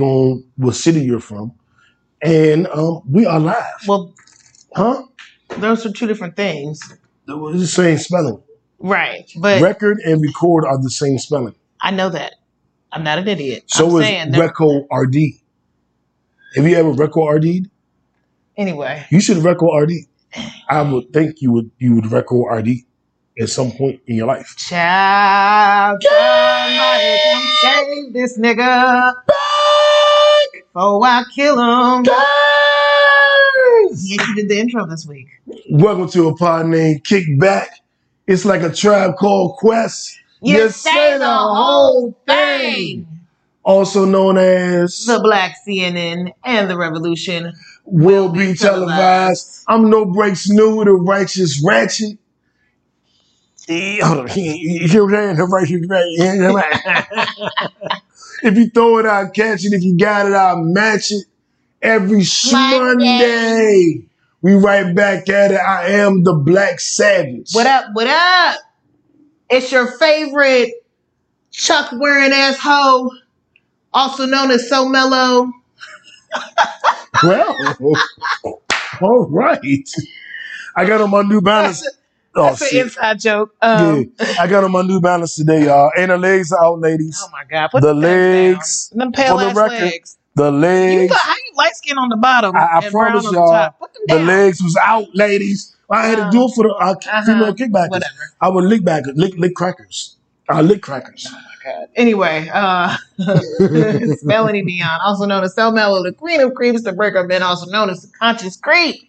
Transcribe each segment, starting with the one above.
depending on what city you're from. And um, we are live. Well, Huh? those are two different things. It's the same spelling. Right. But Record and record are the same spelling. I know that. I'm not an idiot. So I'm is saying. Reco RD. Have you ever Reco RD? Anyway. You should Reco RD. I would think you would you would Reco RD at some point in your life. Child, somebody come save this nigga. Before I kill him. Yeah, you did the intro this week. Welcome to a pod named Kickback. It's like a tribe called Quest. You, say the whole thing. Also known as The Black CNN and the Revolution. will be televised. I'm no breaks new, the righteous ratchet. Hold on, you hear what I'm saying? The righteous ratchet. if you throw it, I'll catch it. If you got it, I'll match it. Every Monday. We right back at it. I am the Black Savage. What up? What up? It's your favorite Chuck wearing asshole, also known as So Mellow. Well, all right. I got on my New Balance. Oh, That's an inside joke. Um, yeah, I got on my New Balance today, y'all. And the legs are out, ladies. Oh my god! Put The legs, down. them pale the ass record, legs. The You legs, got how you light skin on the bottom I- I promise on y'all, the top. Put them the legs was out, ladies. I had to do it for the uh, Uh-huh. female kickbackers. Whatever. I would lick back, lick, lick crackers. I lick crackers. Oh my God. Anyway, uh, it's Melanie Dion, also known as So Mellow, the queen of creeps, the breaker man, also known as the conscious creep.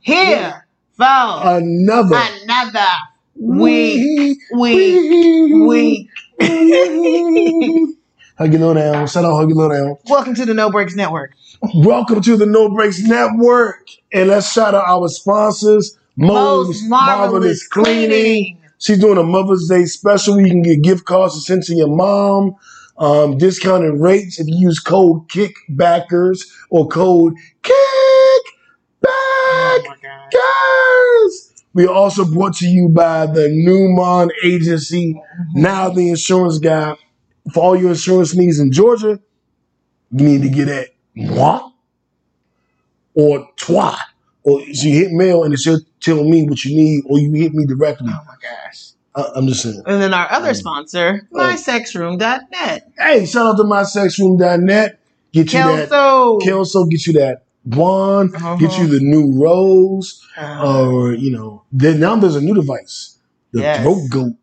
Here for Another another week, week, week. Hug your little down. Shout out, hug your little down. Welcome to the No Breaks Network. Welcome to the No Breaks Network. And let's shout out our sponsors, Mo's Most Marvelous Cleaning. She's doing a Mother's Day special. You can get gift cards to send to your mom. Um, discounted rates if you use code Kickbackers or code Oh Kickback. my God. Guys, we are also brought to you by the Newmont Agency, now the insurance guy. For all your insurance needs in Georgia, you need to get at moi or toi. Or so you hit mail and it should tell me what you need, or you hit me directly. Oh my gosh. I, I'm just saying. And then our other Um, sponsor, oh. mysexroom.net. Hey, shout out to mysexroom.net. Get you that Kelso. Kelso, get you that one, Uh-huh. get you the new rose, Uh, or you know, then now there's a new device, the Yes. throat goat.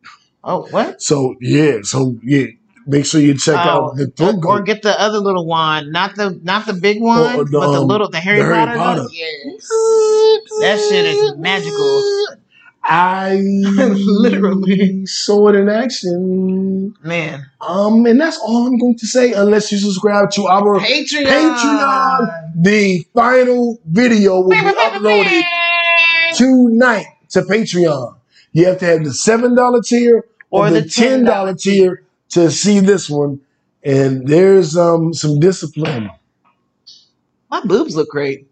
oh, what? So yeah, so yeah, make sure you check Oh, out the throat or goat. Or get the other little wand, not the not the big one, Or the, but the um, little the Harry, the Harry Potter. Potter. one? Yes, that shit is magical. I Literally. saw it in action. Man, Um, and that's all I'm going to say, unless you subscribe to our Patreon. Patreon. The final video will be uploaded tonight to Patreon. You have to have the seven dollar tier or, Or the, the ten dollar tier to see this one. And there's um some discipline. My boobs look great.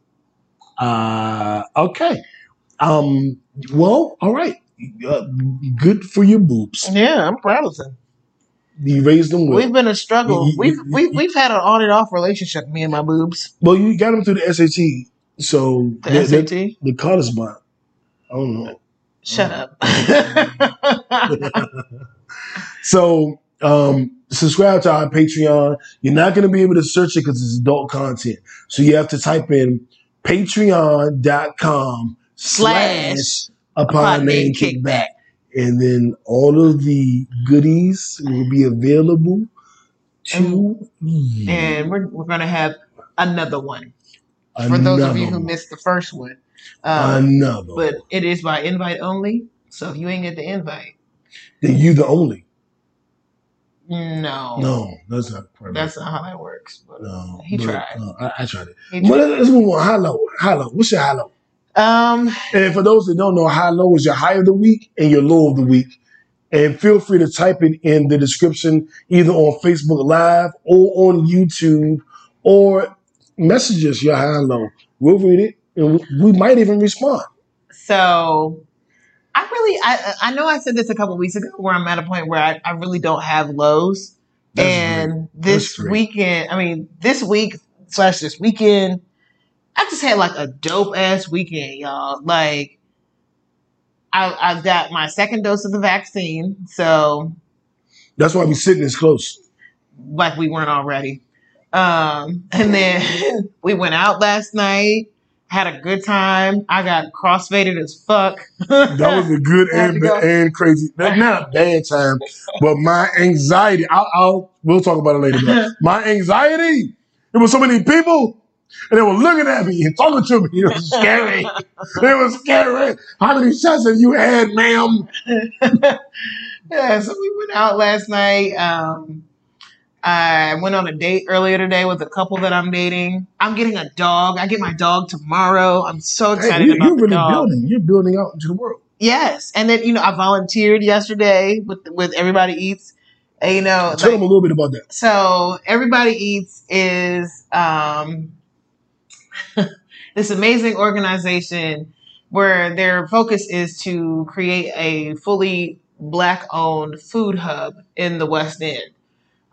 Uh okay. Um. Well, all right. Uh, good for your boobs. Yeah, I'm proud of them. You raised them well. We've been a struggle. You- you- We've we've we've had an on and off relationship. Me and my boobs. Well, you got them through the SAT, so The they- they- SAT. the college bond. I don't know. Shut up. So, um, subscribe to our Patreon. You're not going to be able to search it because it's adult content. So you have to type in patreon.com slash upon name kickback. And then all of the goodies will be available to you. and we're we're gonna have another one for those of you who missed the first one. Um, Another. but it is by invite only. So if you ain't get the invite, then you the only. no, No, that's not correct. that's not how that works. But no. he but, tried. uh, I, I tried it. tried. let's, let's move on. High low. What's your low? Um, And for those that don't know, high low is your high of the week and your low of the week. And feel free to type it in the description either on Facebook Live or on YouTube or message us your high and low. We'll read it and we, might even respond. so I really, I I know I said this a couple weeks ago, where I'm at a point where I, I really don't have lows, That's and great. this weekend, I mean, this week slash this weekend, I just had like a dope ass weekend, y'all. Like, I, I got my second dose of the vaccine, so That's why we sitting this close. like we weren't already. Um, and then we went out last night, had a good time. I got crossfaded as fuck. That was a good and go. and crazy. Not a bad time, but my anxiety. I'll, I'll we'll talk about it later. But my anxiety. There was so many people, and they were looking at me and talking to me. It was scary. it was scary. How many shots have you had, ma'am? yeah, so we went out last night. Um, I went on a date earlier today with a couple that I'm dating. I'm getting a dog. I get my dog tomorrow. I'm so Hey, excited you, about you're the really dog. building. You're building out into the world. Yes, and then you know I volunteered yesterday with with Everybody Eats. And, you know, Tell like, them a little bit about that. so Everybody Eats is um, this amazing organization where their focus is to create a fully black-owned food hub in the West End.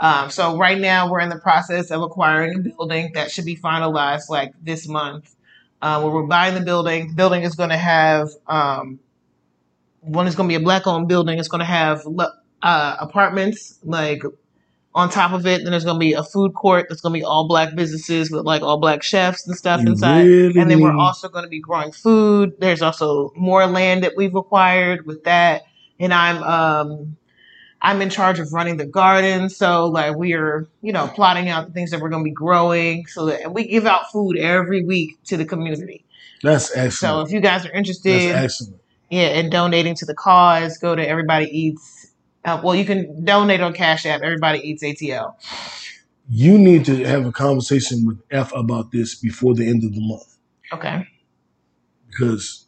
Um, so right now we're in the process of acquiring a building that should be finalized like this month. Uh, where we're buying the building. The building is going to have um, one is going to be a black-owned building. It's going to have uh, apartments like on top of it. Then there's going to be a food court that's going to be all black businesses with like all black chefs and stuff You inside. really And then we're also going to be growing food. There's also more land that we've acquired with that. And I'm um I'm in charge of running the garden. So like we are, you know, plotting out the things that we're going to be growing. So that we give out food every week to the community. That's excellent. So if you guys are That's interested, excellent. yeah, and donating to the cause, go to Everybody Eats. Uh, well, you can donate on Cash App. Everybody Eats ATL. You need to have a conversation with F about this before the end of the month Okay. because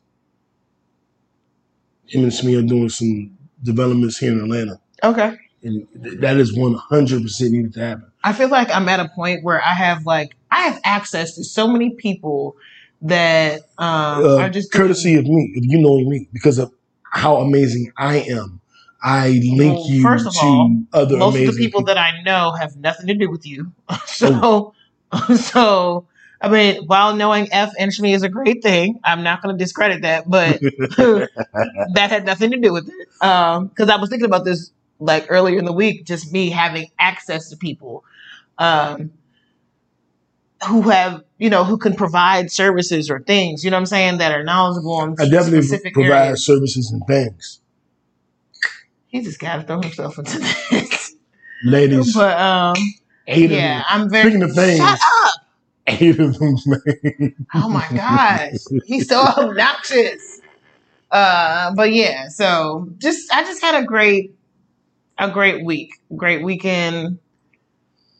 him and Smee are doing some developments here in Atlanta, Okay. and th- that is one hundred percent needed to happen. I feel like I'm at a point where I have like I have access to so many people that um, uh, are just doing- courtesy of me, of you knowing me, because of how amazing I am. I link Well, you first of to all, other most of the people that I know have nothing to do with you. so, so I mean, while knowing F and Shmi is a great thing, I'm not going to discredit that, but that had nothing to do with it. Because I was thinking about this like earlier in the week, just me having access to people um, who have, you know, who can provide services or things, you know what I'm saying, that are knowledgeable I definitely provide areas. services and things, He just got to throw himself into this. ladies. but um, eight yeah, of them. I'm very. Speaking of things, Shut up! eight of them. Man. Oh my gosh, he's so obnoxious. Uh, but yeah, so just I just had a great, a great week, great weekend.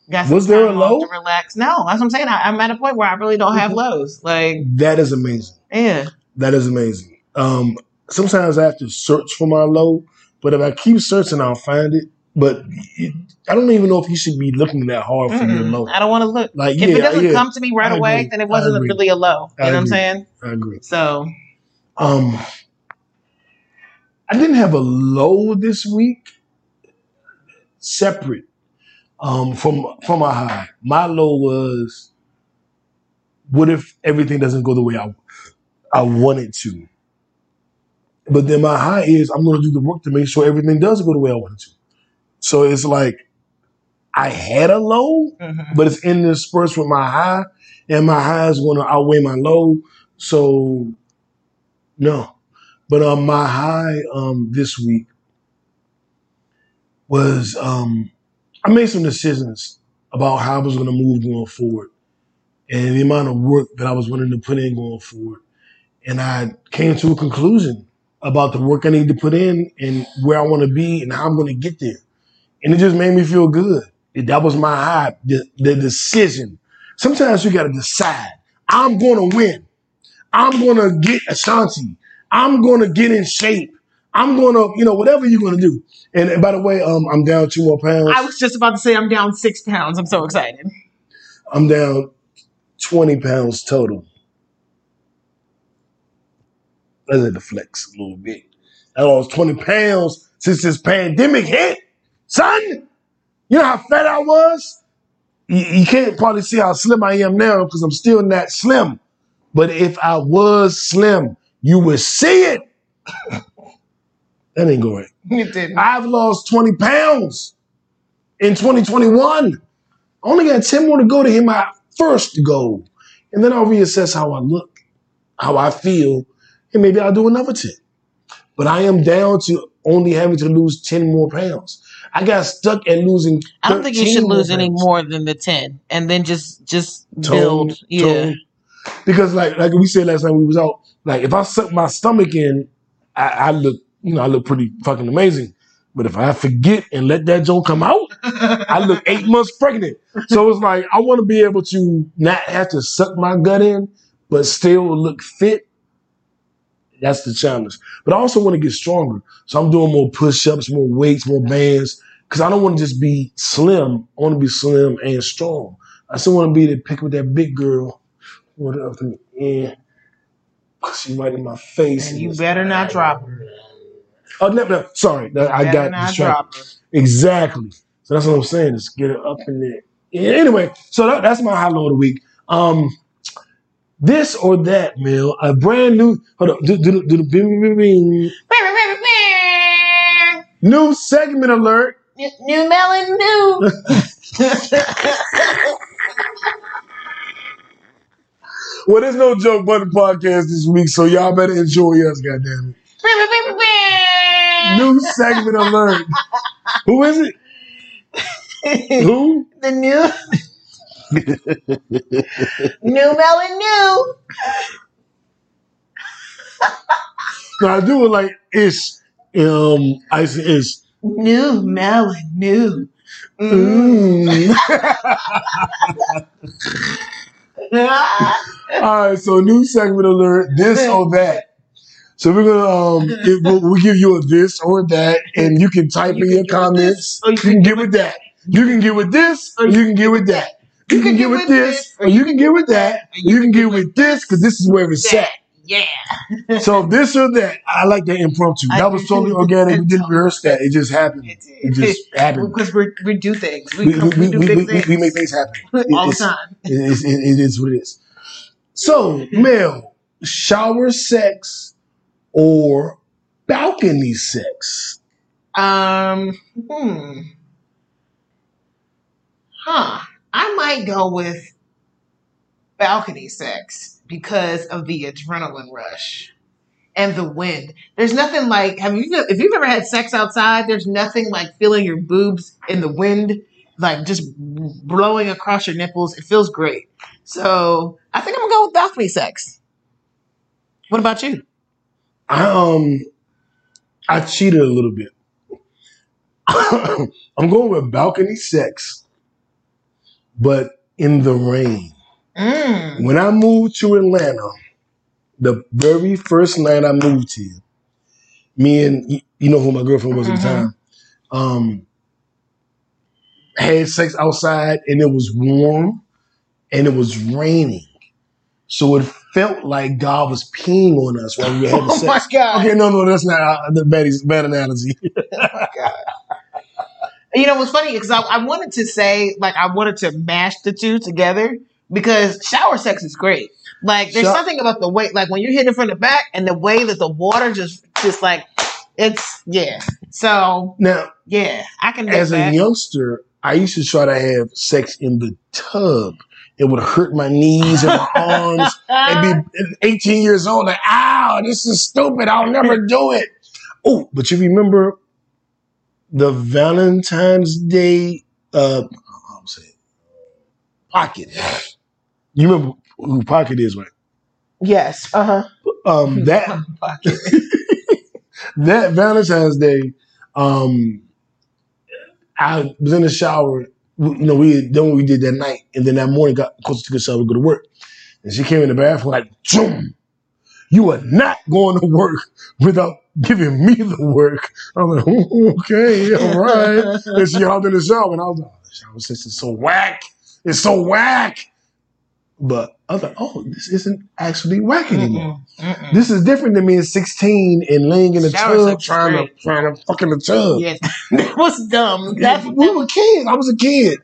Got Was there a low? to relax? No, that's what I'm saying. I, I'm at a point where I really don't have lows. Like, That is amazing. yeah, That is amazing. Um, sometimes I have to search for my low, but if I keep searching, I'll find it. But it, I don't even know if you should be looking that hard for your Mm-mm. low. I don't want to look. Like, if it doesn't yeah, come to me right I away, agree. then it wasn't really a low. You I know what I'm saying? I agree. So, Um, I didn't have a low this week, separate um, from from a high. My low was, what if everything doesn't go the way I I want it to? But then my high is I'm going to do the work to make sure everything does go the way I want it to. So it's like I had a low, mhm. but it's in this interspersed with my high, and my high is going to outweigh my low. So no, but um, my high um this week was um I made some decisions about how I was going to move going forward, and the amount of work that I was willing to put in going forward, and I came to a conclusion about the work I need to put in and where I want to be and how I'm going to get there, and it just made me feel good. That was my high, the, the decision. Sometimes you got to decide. I'm going to win. I'm going to get Ashanti. I'm going to get in shape. I'm going to, you know, whatever you're going to do. And, and by the way, um, I'm down two more pounds. I was just about to say I'm down six pounds. I'm so excited. I'm down 20 pounds total. I had to flex a little bit. I lost 20 pounds since this pandemic hit, son. You know how fat I was? You, you can't probably see how slim I am now because I'm still not slim. But if I was slim, you would see it. that ain't going. You didn't. I've lost 20 pounds in 2021. I only got 10 more to go to hit my first goal. And then I'll reassess how I look, how I feel, and maybe I'll do another 10. But I am down to only having to lose 10 more pounds. I got stuck at losing. I don't think you should more lose any more than the ten, and then just just Tone, build. Yeah. Because like like we said last time we was out, like if I suck my stomach in, I, I look, you know, I look pretty fucking amazing. But if I forget and let that joke come out, I look eight months pregnant. So it's like I want to be able to not have to suck my gut in, but still look fit. That's the challenge. But I also want to get stronger. So I'm doing more push-ups, more weights, more bands. Cause I don't want to just be slim. I want to be slim and strong. I still want to be the pick with that big girl. What up to yeah. She right in my face. and you better not drop her. Oh no, no, sorry. That- I got not distracted. drop her. Exactly. So that's what I'm saying. Just get it up in there. Yeah, anyway, so that, that's my high low of the week. Um, this or that, Mel. A brand new. Hold on. Do, do, do, do, bing, bing, bing. New segment alert. New, new melon, new. Well, there's no joke button podcast this week, so y'all better enjoy us. Goddamn it. New segment alert. Who is it? Who? the new new melon, new. No, I do it like ish. Um, I say ish. New melon, new. Mm. All right, so new segment alert. This or that. So we're gonna um, it, we'll, we'll give you a this or that, and you can type You in your comments. this, or You can get with that. You can get with this, or you can get with that. You can get with this, or you can get with that. or You can get with this because this is where it's at. yeah. So this or that, I like that impromptu. I That was totally organic. We didn't rehearse that. It just happened. It It just happened. Because we we do things. We, We, come, we, we, do we, big things. we make things happen. All the time. It is, it, it is what it is. So, Mel, shower sex or balcony sex? Um, hmm. Huh. I might go with balcony sex because of the adrenaline rush and the wind. There's nothing like have you if you've ever had sex outside, there's nothing like feeling your boobs in the wind, like just blowing across your nipples. It feels great. So I think I'm gonna go with balcony sex. What about you? Um, I cheated a little bit. I'm going with balcony sex, but in the rain. Mm. When I moved to Atlanta, the very first night I moved here, me and you know who my girlfriend was at the Mhm. time, um, had sex outside and it was warm and it was raining. So it felt like God was peeing on us while we were having Oh my god. Okay, no, no, that's not uh, the bad, bad analogy. You know, what's funny because I, I wanted to say, like, I wanted to mash the two together because shower sex is great. Like, there's something about the way, like, when you're hitting from the back and the way that the water just, just like, it's, yeah. So, Now, yeah, I can as that. a youngster, I used to try to have sex in the tub. It would hurt my knees and my arms. and be 18 years old, like, ow, this is stupid. I'll never do it. Oh, but you remember the Valentine's Day uh how say it? Pocket. You remember who Pocket is, right? yes. Uh huh. Um that that Valentine's Day, um I was in the shower. You know, we had done what we did that night, and then that morning got close to the shower to go to work. And she came in the bathroom like, Zoom, you are not going to work without giving me the work. I'm like, okay, all right. she hopped in the shower, and I was like, oh, the shower is so whack. It's so whack. But I was like, oh, this isn't actually whack anymore. Mm-mm, mm-mm. This is different than being 16 and laying in Showers tub trying to trying to fucking the tub. Yes, that was dumb. That's we were kids. I was a kid.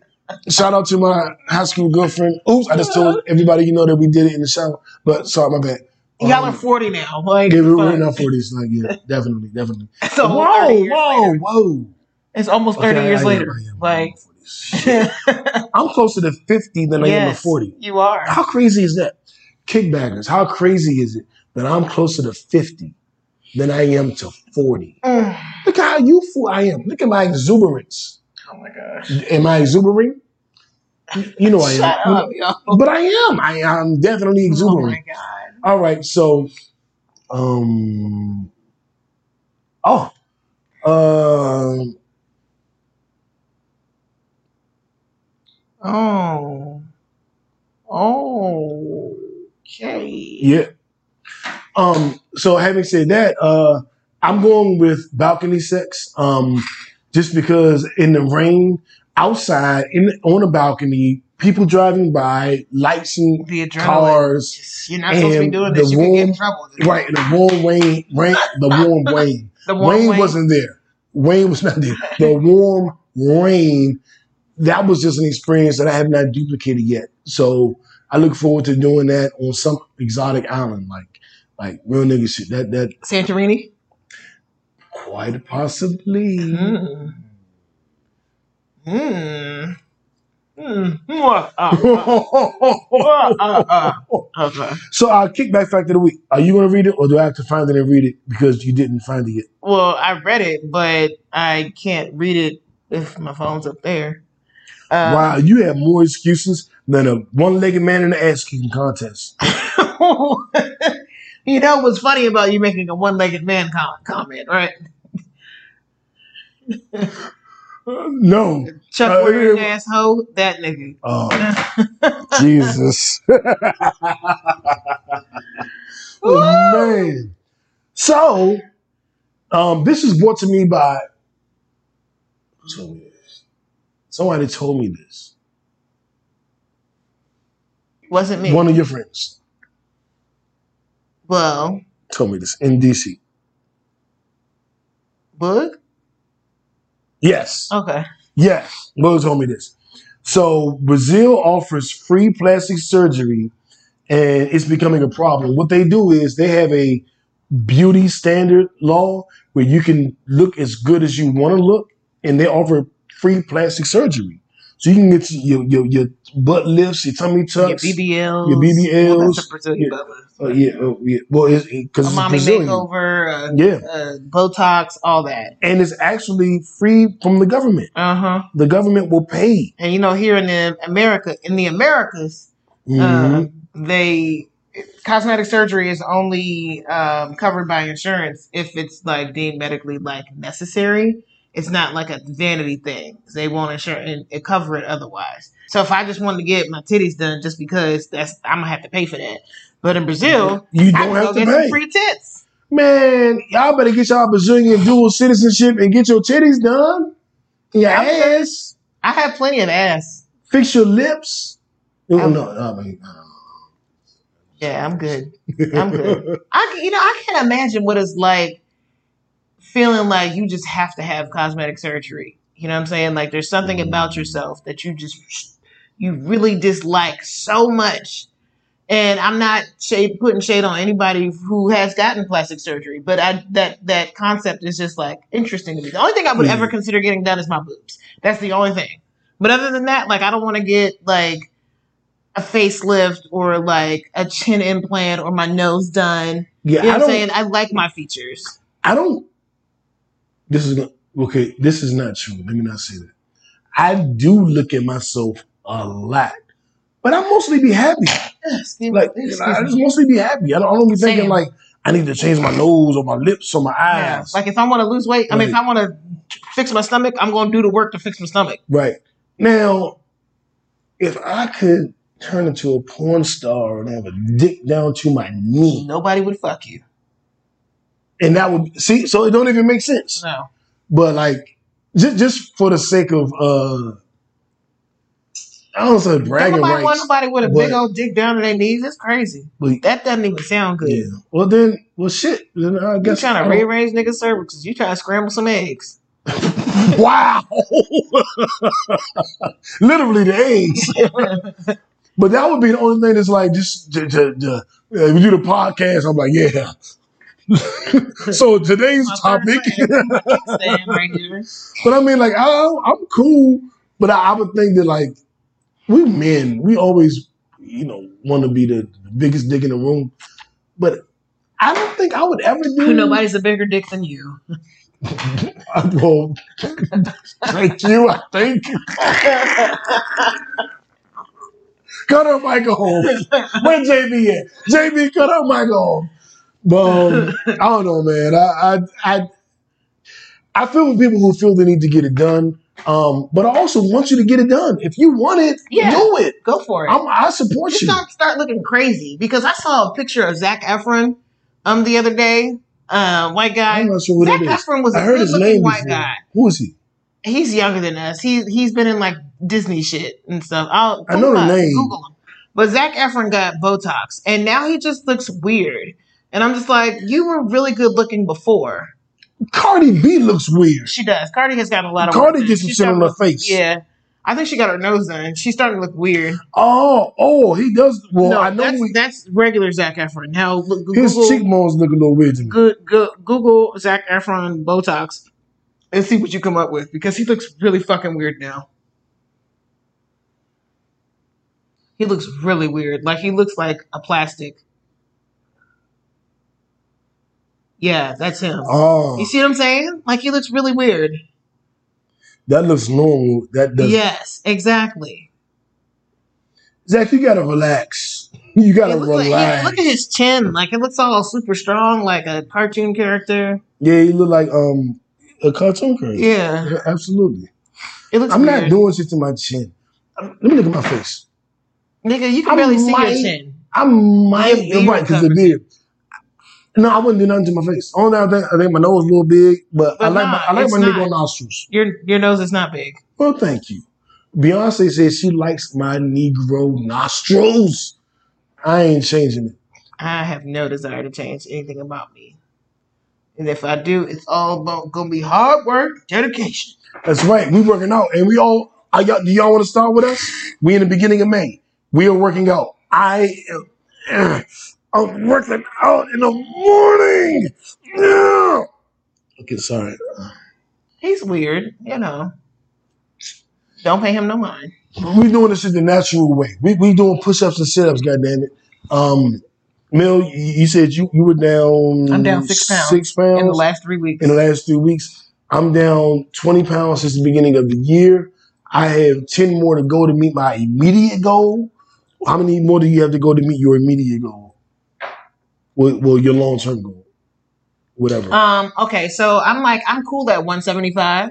Shout out to my high school girlfriend. Oops, I just told everybody you know that we did it in the shower. But sorry, my bad. Y'all are Um, forty now. Like Yeah, we're, not 40s. Like, yeah, definitely, definitely. So whoa, whoa, later. whoa. It's almost Okay, thirty I- years I later. I am- Like, I'm 40. I'm closer to 50 than I am to 40. you are. How crazy is that? Kickbackers, how crazy is it that I'm closer to 50 than I am to 40? Mm. Look at how youthful I am. Look at my exuberance. Oh my gosh. Am I exuberant? You know I Shut am. up, yo. But I am. I am definitely exuberant. Oh my god. All right, so um oh um Oh. Oh. Okay. yeah. Um so having said that, uh I'm going with balcony sex. Um just because in the rain outside in on a balcony, people driving by, lights and The cars, You're not supposed to be doing the this. You can get in warm- trouble. right, the warm rain, rain the warm rain. The warm Wayne Wayne. wasn't there. Wayne was not there. The warm rain, that was just an experience that I have not duplicated yet. So I look forward to doing that on some exotic island, like like real nigga shit. That that Santorini. quite possibly. Mm. Mm. Hmm. Ah, ah. Ah, so our kickback fact of the week. Are you gonna read it or do I have to find it and read it because you didn't find it yet? Well, I read it, but I can't read it if my phone's up there. Um, wow, you have more excuses than a one-legged man in the ass kicking contest. you know what's funny about you making a one-legged man com- comment, right? No. Chuck Uh, yeah. asshole, that nigga. Oh, Jesus. oh, man. So, um, this is brought to me by who told me this? Somebody told me this. Wasn't me. One of your friends well, told me this in DC. Boog? Yes. Okay. Yes. Will told me this. So Brazil offers free plastic surgery and it's becoming a problem. What they do is they have a beauty standard law where you can look as good as you want to look and they offer free plastic surgery. So you can get your your, your butt lifts, your tummy tucks, Your. BBLs. your BBLs. Well, that's a Brazilian Yeah. Oh, yeah, oh, yeah. Well, it's because A it's mommy Brazilian. makeover, uh, Yeah, uh, Botox, all that. and it's actually free from the government. Uh huh. The government will pay. And you know, here in the America, in the Americas, Mhm. uh, they cosmetic surgery is only um, covered by insurance if it's like deemed medically like necessary. It's not like a vanity thing. They won't insure and, and cover it otherwise. So if I just wanted to get my titties done just because that's I'm gonna have to pay for that. But in Brazil, you don't can have go to get some pay. free tits. Man, y'all better get y'all Brazilian dual citizenship and get your titties done. Your I'm ass. I have plenty of ass. Fix your lips. No, I'm- no, no, I mean, uh, Yeah, I'm good. I'm good. I you know I can't imagine what it's like feeling like you just have to have cosmetic surgery. You know what I'm saying? Like there's something mm-hmm. about yourself that you just you really dislike so much. And I'm not shade, putting shade on anybody who has gotten plastic surgery, but I, that that concept is just like interesting to me. The only thing I would ever mm-hmm. consider getting done is my boobs. That's the only thing. But other than that, like I don't want to get like a facelift or like a chin implant or my nose done. yeah, You know I what I'm saying? I like my features. I don't. This is okay. This is not true. Let me not say that. I do look at myself a lot, but I mostly be happy. Excuse Like. I just mostly be happy. I don't, I don't be thinking Same. like I need to change my nose or my lips or my Yeah. eyes. Like if I want to lose weight, I mean, if I want to fix my stomach, I'm going to do the work to fix my stomach. Right. Now, if I could turn into a porn star and have a dick down to my knee, Nobody would fuck you. And that would see, so it don't even make sense. No. But like, just just for the sake of uh I don't say bragging nobody want nobody with a but- big old dick down to their knees. It's crazy. But That doesn't even sound good. yeah. Well then, well shit. Then I guess You trying to rearrange niggas' cervixes. You trying to scramble some eggs. wow. Literally the eggs. but that would be the only thing that's like just to, to, to, if we do the podcast. I'm like, yeah. so today's topic. Right. But I mean, like, I, I'm cool, but I, I would think that, like, we men, we always, you know, want to be the biggest dick in the room. But I don't think I would ever do. Nobody's a bigger dick than you. Well, thank you. I think. cut her microphone. Where JB at? JB, cut her microphone. Um, I don't know, man. I, I I I feel with people who feel they need to get it done. Um, but I also want you to get it done. If you want it, Yeah. do it. Go for it. I'm, I support Just you. don't start looking crazy because I saw a picture of Zac Efron um the other day. Uh, white guy. I'm not sure what Zac that is. Efron was a I heard good his looking name white before. guy. Who is he? He's younger than us. He he's been in like Disney shit and stuff. I'll I know the up, name. Google him. But Zac Efron got Botox, and now he just looks weird. And I'm just like, you were really good looking before. Cardi B looks weird. She does. Cardi has gotten a lot of. Cardi work gets some shit on her face. Yeah, I think she got her nose done. She's starting to look weird. Oh, oh, he does. Well, no, I know that's, we, that's regular Zac Efron. Now look, his Google, cheekbones look a little weird to me. good, good, Google Zac Efron Botox and see what you come up with because he looks really fucking weird now. He looks really weird. Like he looks like a plastic. Yeah, that's him. Oh, You see what I'm saying? Like he looks really weird. that looks normal. That does. Yes, exactly. Zac, you gotta relax. You gotta like- relax. yeah, look at his chin. Like it looks all super strong, like a cartoon character. yeah, you look like um a cartoon character. Yeah, Yeah, absolutely. it looks. I'm weird. not doing shit to my chin. Let me look at my face. Nigga, you can I barely see might- your chin. I might beard right because the beard. No, I wouldn't do nothing to my face. Only thing I think I think my nose a little big, but, I like nah, my I like my not. nigga nostrils. Your your nose is not big. Well, thank you. Beyonce says she likes my Negro nostrils. I ain't changing it. I have no desire to change anything about me. And if I do, it's all about gonna be hard work, dedication. That's right. We working out, and we all. I y'all, do y'all want to start with us? We in the beginning of May. We are working out. I I'm working out in the morning. Yeah. Okay, sorry. He's weird, you know. Don't pay him no mind. We're doing this in the natural way. We we doing push ups and sit ups. God damn it. Um, Mel, you, said you you were down. I'm down six pounds Six pounds In the last three weeks. in the last three weeks. I'm down 20 pounds since the beginning of the year. I have 10 more to go to meet my immediate goal. How many more do you have to go to meet your immediate goal? Well, well your long term goal. Whatever. Um, okay, so I'm like, I'm cool at 175.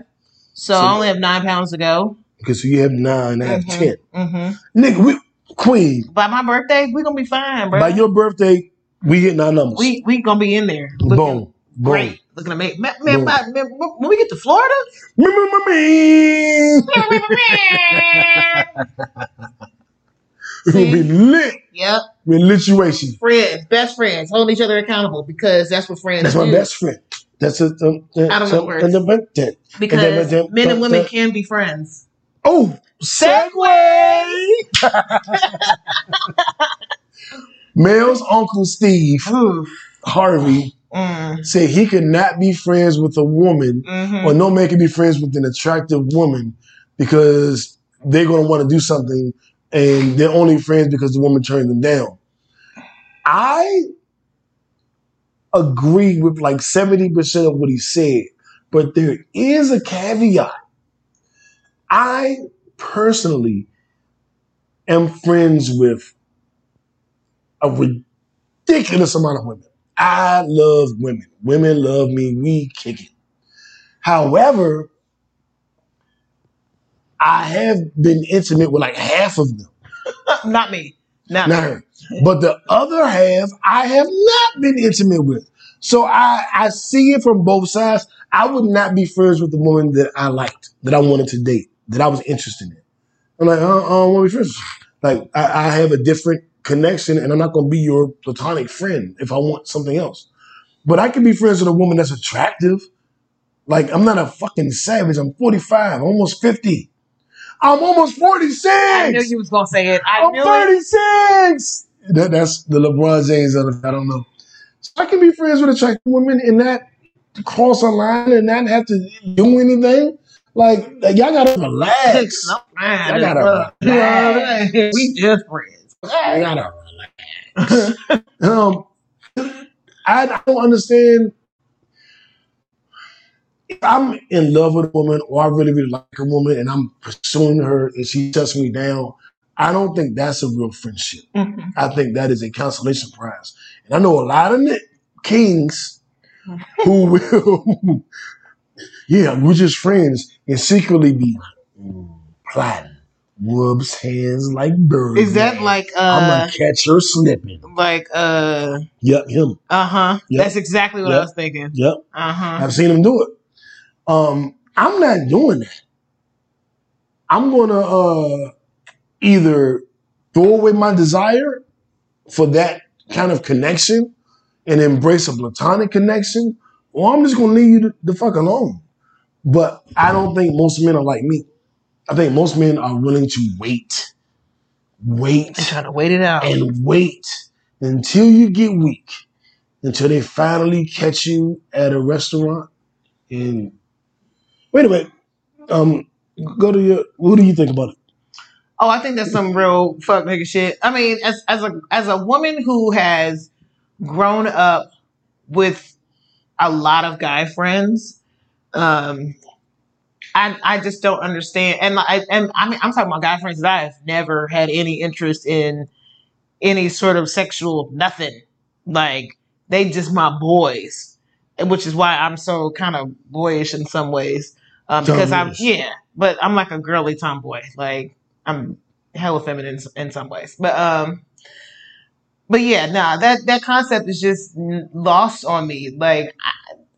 So, So- I only have nine pounds to go. okay, so you have nine, I have Mhm. 10. Mm-hmm. Nigga, we, Queen, By my birthday, we're gonna be fine, bro. by your birthday, we hitting our numbers. we we gonna be in there. Looking boom. Boom. great. Looking amazing. Man, man, by- man, when we get to Florida, Remember me. We're going to be lit. yep, lituation. friends, best friends, hold each other accountable because that's what friends That's my best friend. That's a, um, I don't know words. words. Because But- but- men and women but- can be friends. Oh, segue. Mel's uncle Steve Oof. Harvey Mm, said he could not be friends with a woman, mhm. or no man can be friends with an attractive woman because they're going to want to do something, and they're only friends because the woman turned them down. I agree with like seventy percent of what he said, but there is a caveat. I personally am friends with a ridiculous amount of women. I love women. Women love me. We kick it. However, I have been intimate with like half of them. Not me. Not Not her. But the other half, I have not been intimate with. So I, I see it from both sides. I would not be friends with the woman that I liked, that I wanted to date, that I was interested in. I'm like, uh, I don't want to be friends. Like, I, I have a different connection, and I'm not going to be your platonic friend if I want something else. But I can be friends with a woman that's attractive. Like, I'm not a fucking savage. I'm 45, almost 50. I'm almost 46. I knew you was gonna say it. I I'm 36. That, that's the LeBron James of it. I don't know. So I can be friends with attractive women and not cross a line and not have to do anything. Like, like, y'all gotta relax. No, man, I gotta uh, relax. we just friends. I gotta relax. um, I, I don't understand. I'm in love with a woman or I really, really like a woman and I'm pursuing her and she shuts me down, I don't think that's a real friendship. Mhm. I think that is a consolation prize. And I know a lot of kings who will, yeah, we're just friends, and secretly be plotting, whoops hands like birds. Is that like I'm uh gonna catch her slipping. like uh Yep, him. uh huh? Yep. That's exactly what I was thinking. Yep, Uh huh. I've seen him do it. Um, I'm not doing that. I'm gonna uh either throw away my desire for that kind of connection and embrace a platonic connection, or I'm just gonna leave you the, the fuck alone. But I don't think most men are like me. I think most men are willing to wait, wait, I'm trying to wait it out. and wait until you get weak, until they finally catch you at a restaurant. And wait a minute, um, go to your. What do you think about it? Oh, I think that's some real fuck nigga shit. I mean, as as a as a woman who has grown up with a lot of guy friends, um, I I just don't understand. And I and I mean, I'm talking about guy friends that I've never had any interest in any sort of sexual nothing. Like they just my boys, which is why I'm so kind of boyish in some ways. Um, because I'm yeah, but I'm like a girly tomboy. Like I'm hella feminine in, in some ways, but um, but yeah, nah, that that concept is just lost on me. Like,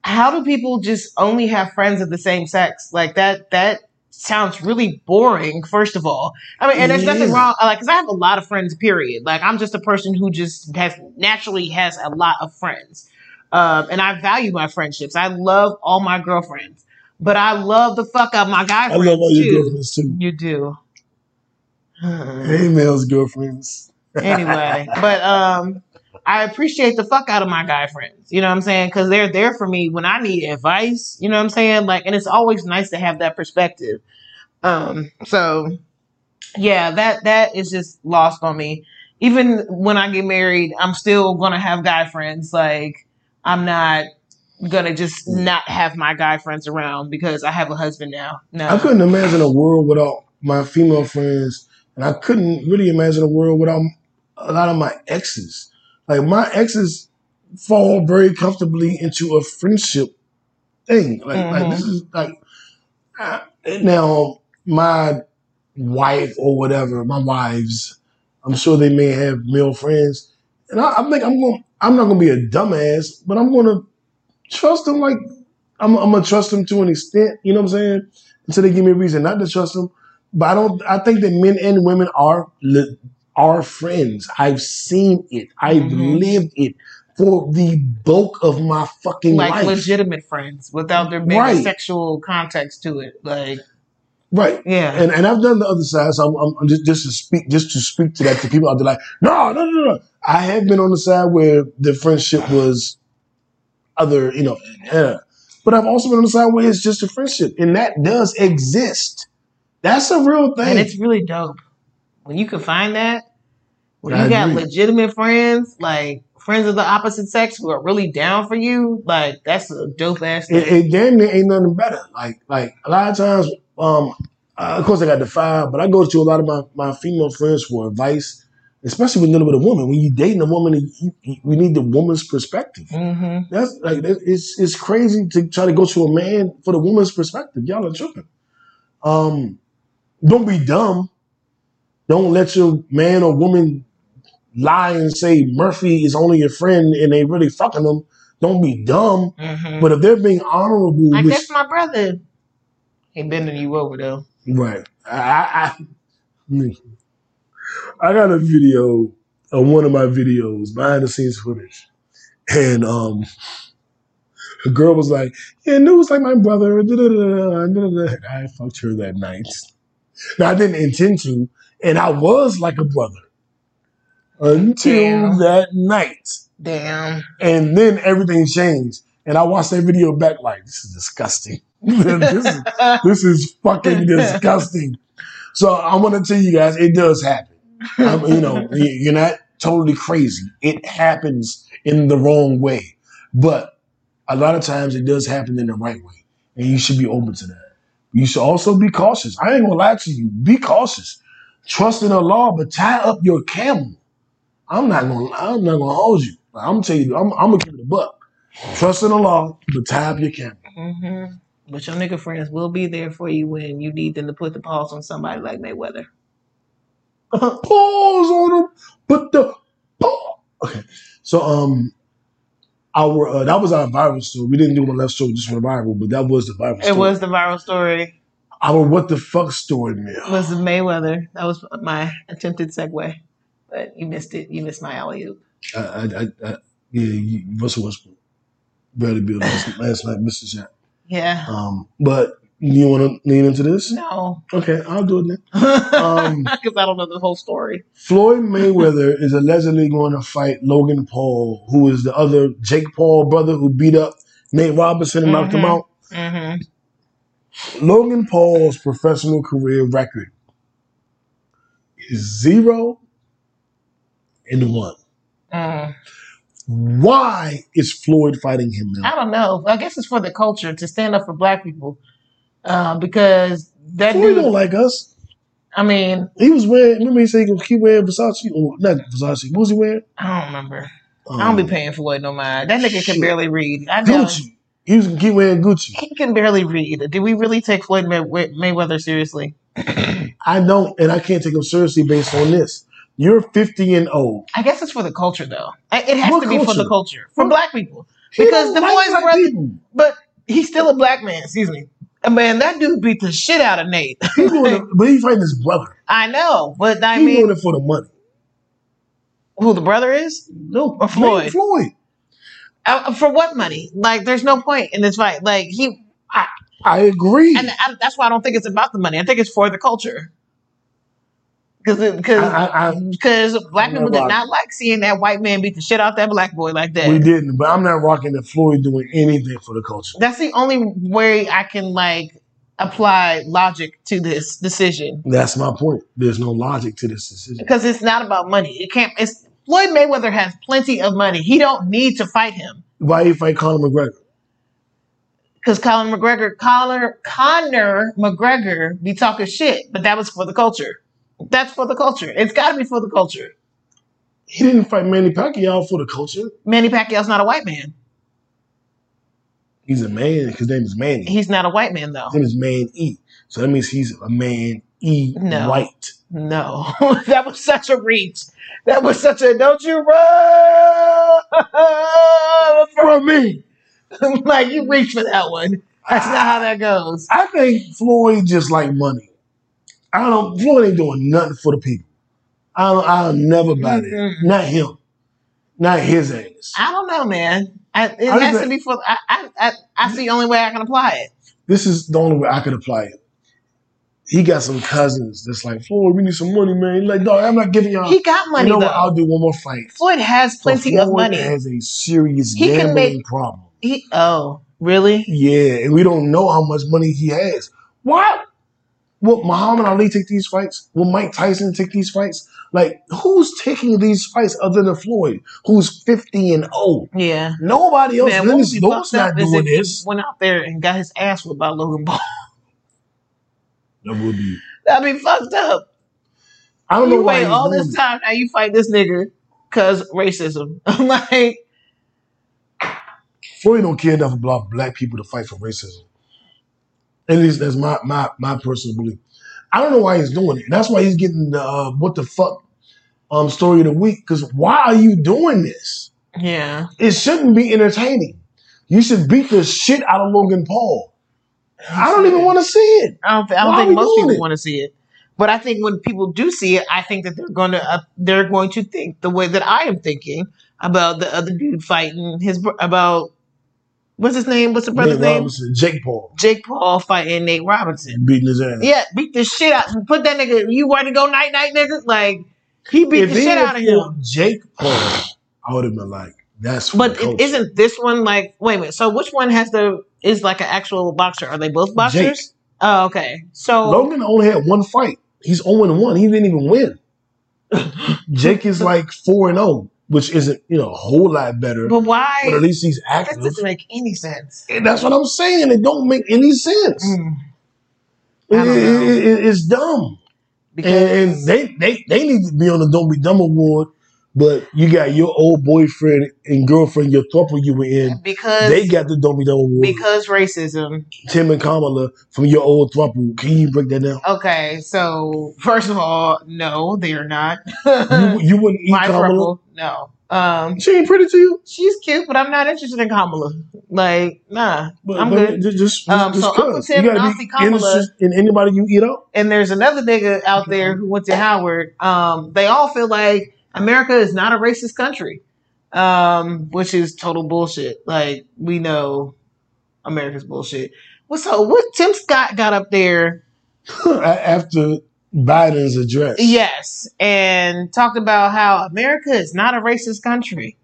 how do people just only have friends of the same sex? Like that that sounds really boring. First of all, I mean, and there's nothing wrong. Like, cause I have a lot of friends. Period. Like, I'm just a person who just has naturally has a lot of friends, um, and I value my friendships. I love all my girlfriends, but I love the fuck out my guy I friends love all your too. girlfriends too. You do. Hey, Mel's girlfriends. anyway, but um, I appreciate the fuck out of my guy friends. You know what I'm saying? Because they're there for me when I need advice. You know what I'm saying? Like, and it's always nice to have that perspective. Um, so yeah, that that is just lost on me. Even when I get married, I'm still gonna have guy friends. Like, I'm not gonna just mm. not have my guy friends around because I have a husband now. No. I couldn't imagine a world without my female friends, and I couldn't really imagine a world without a lot of my exes. Like my exes fall very comfortably into a friendship thing. Like, like mm-hmm. this is like now my wife or whatever, my wives. I'm sure they may have male friends, and I, I think I'm going. I'm not going to be a dumbass, but I'm going to trust them. Like I'm, I'm gonna trust them to an extent. You know what I'm saying? Until they give me a reason not to trust them. But I don't. I think that men and women are li- are friends. I've seen it. I've Mhm. lived it for the bulk of my fucking life. like life. legitimate friends without there being a Right. sexual context to it. Like, Right. yeah. And and I've done the other side, so I'm, I'm, I'm just just to speak just to speak to that to people out there like, no, no, no, no. I have been on the side where the friendship was other, you know, yeah. But I've also been on the side where it's just a friendship, and that does exist. That's a real thing. and it's really dope when you can find that. When I you got agree. legitimate friends, like friends of the opposite sex who are really down for you, like that's a dope ass it, thing. it damn near ain't nothing better. Like like a lot of times, um, uh, of course I got the five, but I go to a lot of my, my female friends for advice, especially when dealing with a woman. When you're dating a woman, you, you, we need the woman's perspective. hmm That's like that- it's it's crazy to try to go to a man for the woman's perspective. Y'all are tripping. Um, don't be dumb. Don't let your man or woman lie and say Murphy is only your friend and they really fucking them. Don't be dumb. hmm But if they're being honorable, Like which that's my brother. He bending you over though. right, I, I I got a video of one of my videos, behind the scenes footage. And um the girl was like, Yeah, it was like my brother. da-da-da-da, da-da-da." I fucked her that night. Now I didn't intend to, and I was like a brother until Damn. that night. Damn. And then everything changed. And I watched that video back like, this is disgusting. this, is, this is fucking disgusting. So I want to tell you guys, it does happen. Um, you know, you- you're not totally crazy. It happens in the wrong way. But a lot of times it does happen in the right way. And you should be open to that. You should also be cautious. I ain't gonna lie to you. Be cautious. Trust in the law, but tie up your camel. I'm not gonna I'm not gonna hold you. I'm gonna tell you, I'm, I'm gonna give it a buck. Trust in the law, but tie up your camel. hmm But your nigga friends will be there for you when you need them to put the pause on somebody like Mayweather. Pause on them. Put the pause. Okay. So um our uh, that was our viral story. We didn't do one left story just for the viral, but that was the viral story. It was the viral story. our what the fuck story, man. Was Mayweather. That was my attempted segue. But you missed it. You missed my alley oop. I, I, I, I yeah, you, Russell Westbrook barely beat last, last night, missed shot. Yeah. Um, but you want to lean into this? No. Okay, I'll do it then. Because Um, I don't know the whole story. Floyd Mayweather is allegedly going to fight Logan Paul, who is the other Jake Paul brother who beat up Nate Robinson and knocked him Mhm. out. Mm-hmm. Logan Paul's professional career record is zero and one. Mm. Why is Floyd fighting him now? I don't know. I guess it's for the culture to stand up for black people. Um, because that Floyd don't like us. I mean, He was wearing. Remember, he said he gonna keep wearing Versace. Or not Versace. What was he wearing? I don't remember. Um, I don't be paying Floyd no mind. That nigga can barely read. I know. Gucci. He was keep wearing Gucci. He can barely read. Did we really take Floyd May- Mayweather seriously? I don't, and I can't take him seriously based on this. You're 50 and old. I guess it's for the culture, though. It has What to be for the culture, for What- black people. Because the like boys brother- But he's still a black man. Excuse me. And Man, that dude beat the shit out of Nate. He doing it, but he's fighting his brother. I know, but I He's mean, doing it for the money. who the brother is? No, Or Floyd. Floyd. Uh, for what money? Like, there's no point in this fight. Like he, I agree. and I, that's why I don't think it's about the money. I think it's for the culture. Because because black I'm people did not like seeing that white man beat the shit out that black boy like that. we didn't, but I'm not rocking that Floyd doing anything for the culture. That's the only way I can like apply logic to this decision That's my point. There's no logic to this decision. because it's not about money. It can't. It's Floyd Mayweather has plenty of money. He don't need to fight him Why he fight Conor McGregor? because Colin McGregor, Conor, Conor McGregor be talking shit, but that was for the culture. That's for the culture. It's got to be for the culture. He didn't fight Manny Pacquiao for the culture. Manny Pacquiao's not a white man. He's a man. His name is Manny. He's not a white man though. His name is Man E. So that means he's a man E No. white. No, that was such a reach. That was such a don't you run From me. like you reach for that one. That's not how that goes. I think Floyd just like money. I don't. Floyd ain't doing nothing for the people. I don't, I'll never buy that. Mm-mm. Not him. Not his ass. I don't know, man. I, it I has to be for. I, I I I see the only way I can apply it. This is the only way I could apply it. He got some cousins that's like Floyd. We need some money, man. He's like, dog, I'm not giving y'all. He got money you know though. what? I'll do one more fight. Floyd has plenty of Floyd money. Has a serious He can gambling make- problem. He oh really? Yeah, and we don't know how much money he has. Why? Will Muhammad Ali take these fights? Will Mike Tyson take these fights? Like, who's taking these fights other than Floyd, who's 50 and old? Yeah. Nobody else Man, in what would this be those fucked up not doing this. went out there and got his ass whipped by Logan Paul. That would be. That'd be fucked up. I don't know you why wait all this it. time now you fight this nigga because racism. I'm like, Floyd don't care enough about black people to fight for racism. At least that's my my my personal belief. I don't know why he's doing it. That's why he's getting the uh, what the fuck um story of the week. Because why are you doing this? yeah. It shouldn't be entertaining. You should beat the shit out of Logan Paul. I don't even want to see it. I don't, I don't think most people want to see it. But I think when people do see it, I think that they're going to uh, they're going to think the way that I am thinking about the other dude fighting his about what's his name? What's the brother's Nate name? Robinson, Jake Paul Jake Paul fighting Nate Robinson. beating his ass. Yeah, beat the shit out. Put that nigga. You want to go night night, nigga? Like he beat if the he shit out of him. Jake Paul, I would have been like, that's But it, isn't this one like? Wait a minute. So which one has the is like an actual boxer? Are they both boxers? Jake. Oh, okay. So Logan only had one fight. He's 0 and 1. He didn't even win. Jake is like 4 and 0, which isn't, you know, a whole lot better. but why? But at least he's active. that doesn't make any sense. And that's what I'm saying. It don't make any sense. Mm, It- I don't know. it- it- it's dumb. because And, and they, they they need to be on the Don't Be Dumb Award. But you got your old boyfriend and girlfriend, your couple you were in. because They got the Don't Be Dumb Award. because racism. Tim and Kamala from your old throuple. Can you break that down? Okay, so first of all, no, they are not. you, you wouldn't eat My Kamala. no. Um, She ain't pretty to you. she's cute, but I'm not interested in Kamala. Like, nah, But, I'm but good. Just, just, Um, just so Uncle 'cause. Tim you and Auntie Kamala- in anybody you eat out. and there's another nigga out there who went to Howard. Um, they all feel like America is not a racist country, um, which is total bullshit. Like we know America's bullshit. Well, so what Tim Scott got up there, after Biden's address. yes, and talked about how America is not a racist country.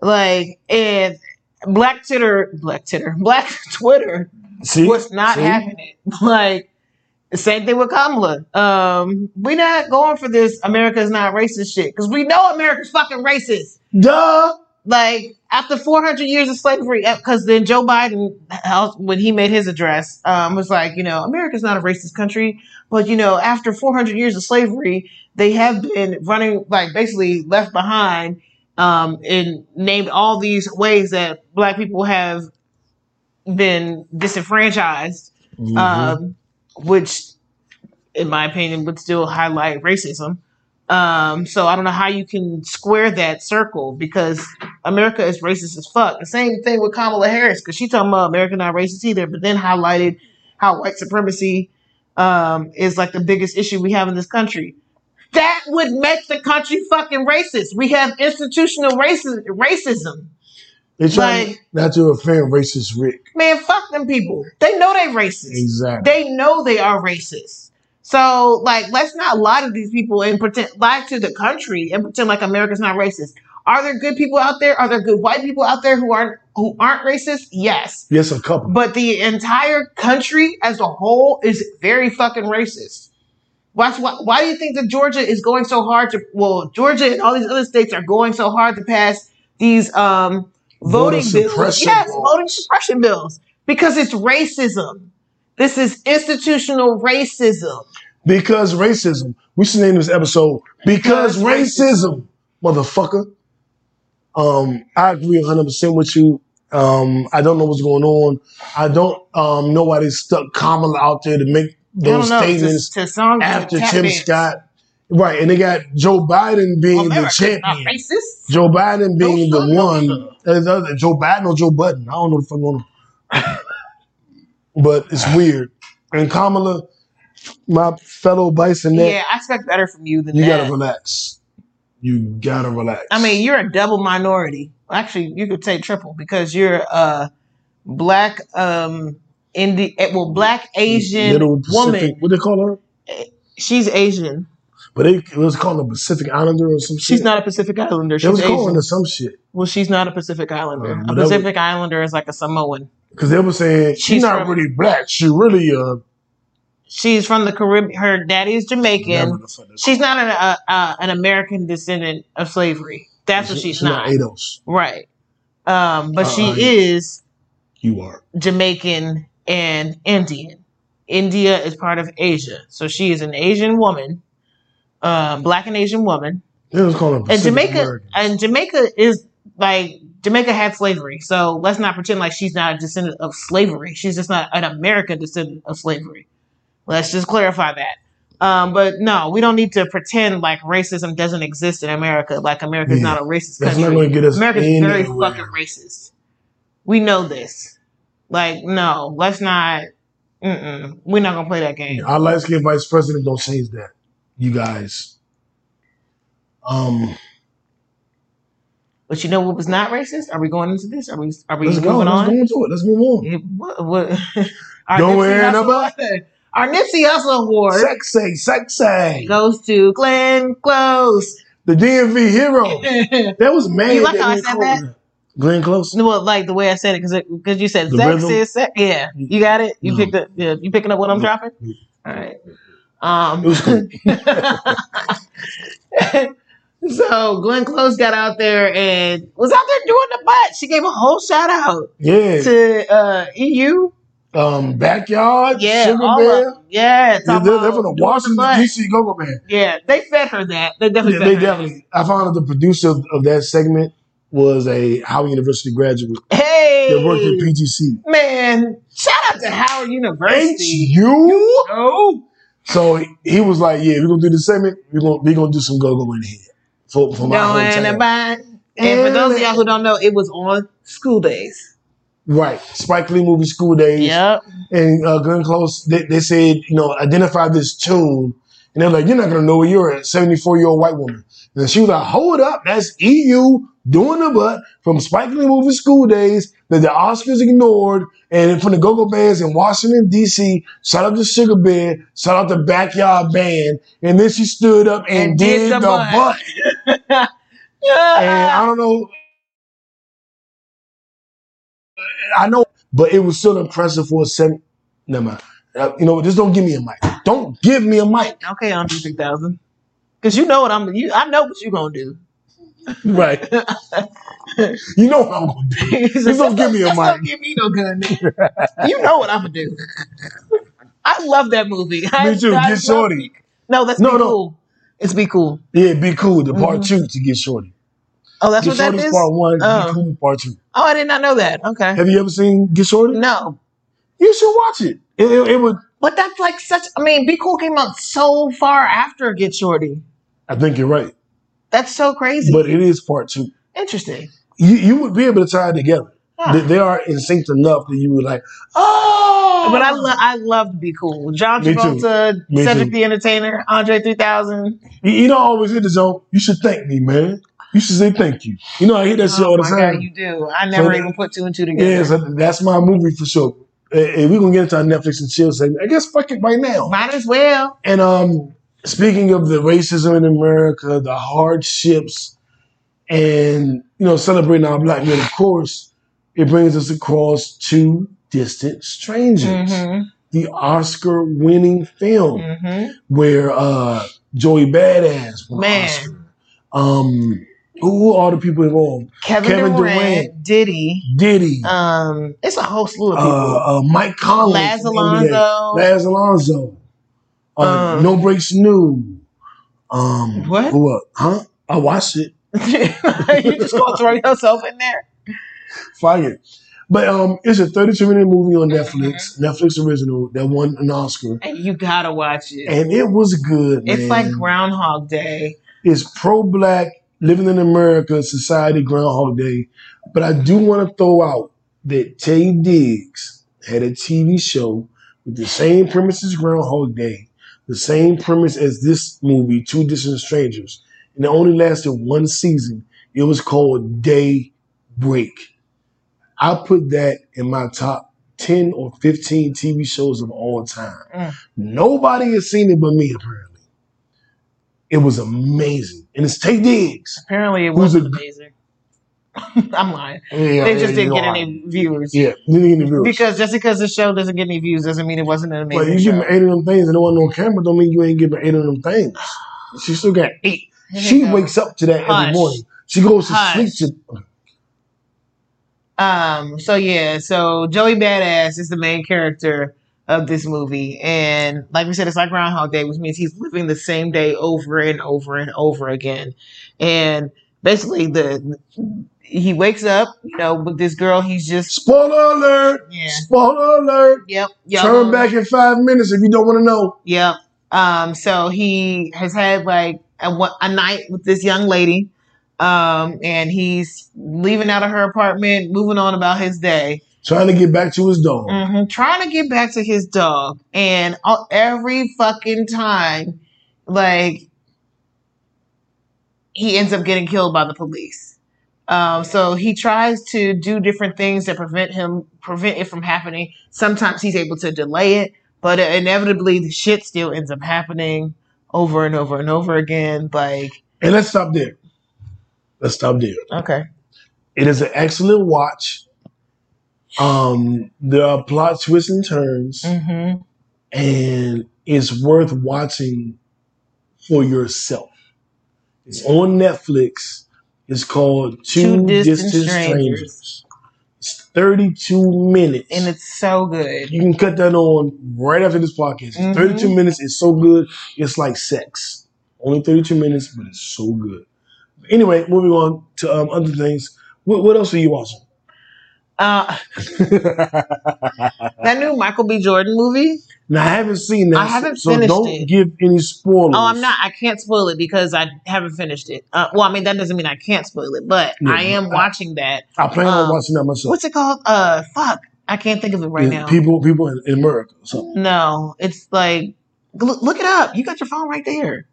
Like and Black Twitter, Black Twitter, Black Twitter See, was not See? it. Like same thing with Kamala. Um, we not going for this America's not racist shit because we know America's fucking racist. Duh. Like after 400 years of slavery, because then Joe Biden, when he made his address, um, was like, you know, America's not a racist country, but you know, after 400 years of slavery, they have been running like basically left behind, um, and named all these ways that Black people have been disenfranchised Mhm. um, which, in my opinion, would still highlight racism. Um, so I don't know how you can square that circle because America is racist as fuck. The same thing with Kamala Harris because she talking about America not racist either, but then highlighted how white supremacy um, is like the biggest issue we have in this country. That would make the country fucking racist. We have institutional racism. racism. They try like- not to offend racist Rick. Man, fuck them people. They know they racist. Exactly. they know they are racist. So, like, let's not lie to these people and pretend lie to the country and pretend like America's not racist. Are there good people out there? Are there good white people out there who aren't who aren't racist? Yes, yes, a couple. but the entire country as a whole is very fucking racist. Why, why, do you think that Georgia is going so hard to? Well, Georgia and all these other states are going so hard to pass these um, voting bills. Yes, voting suppression bills because it's racism. This is institutional racism. Because racism. We should name this episode Because, Because racism, motherfucker. Um, I agree 100% with you. Um, I don't know what's going on. I don't um, know why they stuck Kamala out there to make those know. statements To, to after Tim dance. Scott. Right, and they got Joe Biden being the America's not champion. racist. Joe Biden being No, the no, one. no. uh, other- Joe Biden or Joe Budden. I don't know the fuck going on. but it's weird. And Kamala, my fellow bison neck, Yeah, I expect better from you than you that. gotta relax. You gotta relax. I mean, you're a double minority. Actually, you could say triple because you're a black, um, Indi- eh, well, black Asian Middle Pacific, woman. what they call her? She's Asian. But they it was called a Pacific Islander or some shit. She's not a Pacific Islander. Was She's calling Asian. her some shit Well, she's not a Pacific Islander. Uh, a. Pacific Islander is like a Samoan. because they were saying she's, She's not from- really black. She really uh. She's from the Caribbean. Her daddy is Jamaican. whatever the fuck that's She's not an uh, uh, an American descendant of slavery. That's called. what she's She not. ADOS. Right. Um, but she Uh, yeah. is You are. Jamaican and Indian. India is part of Asia, so she is an Asian woman, um, black and Asian woman. They was calling her And Jamaica and Jamaica is like Jamaica had slavery, so let's not pretend like she's not a descendant of slavery. She's just not an American descendant of slavery. Let's just clarify that. Um, but no, we don't need to pretend like racism doesn't exist in America. Like America's Yeah. not a racist That's country. not going to get us America's very fucking racist. We know this. Like, no, let's not Mm-mm. We're not gonna play that game. Our light skinned vice president don't change that. You guys. Um, But you know what was not racist? Are we going into this? Are we? Are we let's go. moving Let's on? go into it. Let's move on. Yeah, What, what, our Don't worry about Award- Our Nipsey Hussle Award Sexy, sexy. goes to Glenn Close. The DMV hero. That was mad. You like how I said that? Glenn Close. well, like the way I said it, because because you said The sexy? Yeah, you got it. You No. picked up. Yeah, you picking up what I'm No. dropping. All right. Um, It was cool. so Glenn Close got out there and was out there doing the butt. She gave a whole shout out Yeah. to uh, EU. Um, backyard. Yeah, Sugar all Bear. of. Yeah, Yeah, they're, they're from the Washington butt. D.C. Go-Go Band. Yeah, they fed her that. They definitely. Yeah, fed they her definitely. I found out the producer of, that segment was a Howard University graduate. Hey, that worked at PGC. man! Shout out to Howard University. you? Oh, So he, he was like, "Yeah, we're gonna do the segment. We're gonna we're gonna do some go-go in here for, for my hometown." about. And for those of y'all who don't know, it was on school days. Right, Spike Lee movie School Daze. Yep. and uh, Glenn Close, they, they said, you know, identify this tune. And they're like, you're not going to know where you're a 74 year old white woman. And she was like, hold up, that's EU doing the butt from Spike Lee movie School Daze that the Oscars ignored. And from the go-go bands in Washington, D.C., shout out to Sugar Bear, shout out to Backyard Band. And then she stood up and, And did, did the, the butt. butt. And I don't know. I know, but it was still impressive for a seven. Never mind. Uh, you know, just don't give me a mic. Don't give me a mic. okay, Andre 3000. Because you know what I'm. You, I know what you're gonna do. Right. you know what I'm gonna do. Just don't give me a Don't give me no gun. nigga. you know what I'm gonna do. I love that movie. I, Me too. I Get love- shorty. No, that's No, be no. cool. It's be cool. Yeah, be cool. The part Mhm. two to get shorty. Oh, that's get what that shorty's is. part one. Oh. Be cool part two. Oh, I did not know that. Okay. Have you ever seen Get Shorty? No, You should watch it. It, it, it would. but that's like such. I mean, Be Cool came out so far after Get Shorty. I think you're right, That's so crazy. but it is part two. Interesting. You you would be able to tie it together. Huh. They, they are in sync enough that you would like. Oh, But I love I love to Be Cool. John. Travolta, Cedric the Entertainer, Andre 3000. You, you don't always hit the zone. You should thank me, man. You should say thank you. You know I hear that shit all Oh the my time. God, you do. I never So- even put two and two together. yeah, so that's my movie for sure. And we're gonna get into our Netflix and chill segment. I guess fuck it right now. Might as well. And um, speaking of the racism in America, the hardships, and you know, celebrating our black men, of course, it brings us across two distant strangers. Mm-hmm. The Oscar-winning film Mm-hmm. where uh, Joey Badass won Man. Oscar. Um, who are the people involved? Kevin, Kevin Durant, Durant. Diddy. Diddy, Um, it's a whole slew of people. uh, uh, Mike Collins, Laz Alonso. Laz Alonso, uh, Um, No Breaks New. Um, What? Huh? I watched it. you just gonna throw yourself in there? Fire. But um, it's a 32 minute movie on Netflix, Netflix original that won an Oscar, And you gotta watch it. and it was good. it's man. like Groundhog Day. It's pro black, living in America, society, Groundhog Day. But I do want to throw out that Taye Diggs had a TV show with the same premise as Groundhog Day, the same premise as this movie, Two Distant Strangers. And it only lasted one season. It was called Day Break. I put that in my top 10 or 15 TV shows of all time. Mm. Nobody has seen it but me, apparently. It was amazing. And it's Taye Diggs. Apparently, it was amazing. I'm lying. Yeah, they just yeah, didn't get know, any viewers. Yeah, didn't get any views. Because just because the show doesn't get any views doesn't mean it wasn't an amazing. But you give eight of them things and it wasn't on camera don't mean you ain't giving eight of them things. She still got eight. She wakes up to that every morning. She goes to Hush. sleep to Um. So yeah. So Joey Badass is the main character of this movie, and like we said, it's like Groundhog Day, which means he's living the same day over and over and over again. And basically, the he wakes up, you know, with this girl. He's just spoiler alert. yeah. Spoiler alert. Yep. Y'all Turn back in five minutes if you don't want to know. Yep. Um, so he has had like a, a night with this young lady. Um, and he's leaving out of her apartment, moving on about his day. trying to get back to his dog. hmm trying to get back to his dog, and all, every fucking time, like he ends up getting killed by the police. Um, so he tries to do different things that prevent him prevent it from happening. Sometimes he's able to delay it, but inevitably the shit still ends up happening over and over and over again. Like, And let's stop there. Let's stop there. okay, It is an excellent watch. Um, there are plot twists and turns, hmm and it's worth watching for yourself. It's on Netflix. It's called Two, Two Distant, Distant Strangers. Strangers. It's 32 minutes. and it's so good. you can cut that on right after this podcast. It's Mhm. 32 minutes. It's so good. It's like sex. Only 32 minutes, but it's so good. Anyway, moving on to um, other things. What, what else are you watching? Uh, that new Michael B. Jordan movie. Now, I haven't seen that. I haven't so finished don't it. give any spoilers. Oh, I'm not. I can't spoil it because I haven't finished it. Uh, well, I mean that doesn't mean I can't spoil it, but Yeah, I am I- watching that. I plan on um, watching that myself. What's it called? Uh, fuck, I can't think of it right Yeah, now. People, people in, in America. So no, it's like look, look it up. You got your phone right there.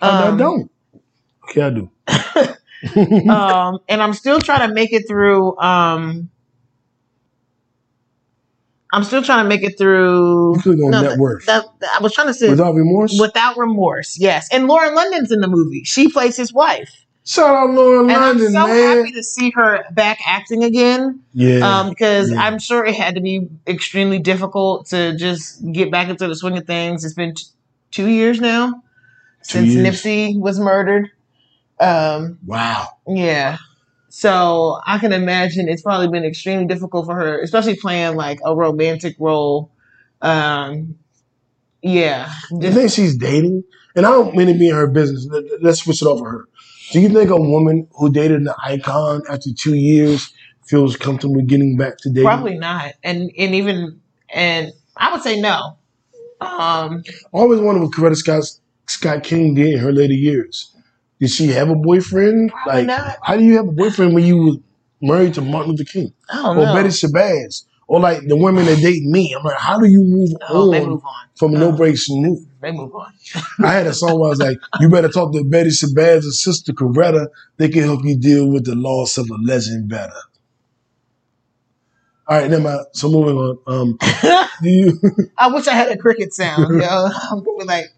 I, I Um, don't. Okay, I do. um, and I'm still trying to make it through. Um, I'm still trying to make it through. on no, net worth That, I was trying to say without remorse. without remorse. Yes, and Lauren London's in the movie. She plays his wife. Shout out Lauren and London, I'm so man. happy to see her back acting again. yeah, Um, because yeah. I'm sure it had to be extremely difficult to just get back into the swing of things. It's been t- two years now Two since years. Nipsey was murdered. Um, wow. yeah. So I can imagine it's probably been extremely difficult for her, especially playing like a romantic role. Um, yeah. Do you think she's dating? And I don't mean to be in her business. Let- Let's switch it over her. Do you think a woman who dated an icon after two years feels comfortable getting back to dating? Probably not. And and even and I would say no. Um I always wondered what Coretta Scott Scott King did in her later years. Did she have a boyfriend? Probably like, not. how do you have a boyfriend when you were married to Martin Luther King or know. Betty Shabazz or like the women that date me? I'm like, how do you move oh, they on move on. from No Oh. Breaks New? They move on. I had a song where I was like, you better talk to Betty Shabazz's sister Coretta. They can help you deal with the loss of a legend better. All right, never mind. So moving on. Um, do you? I wish I had a cricket sound, yo. I'm gonna be like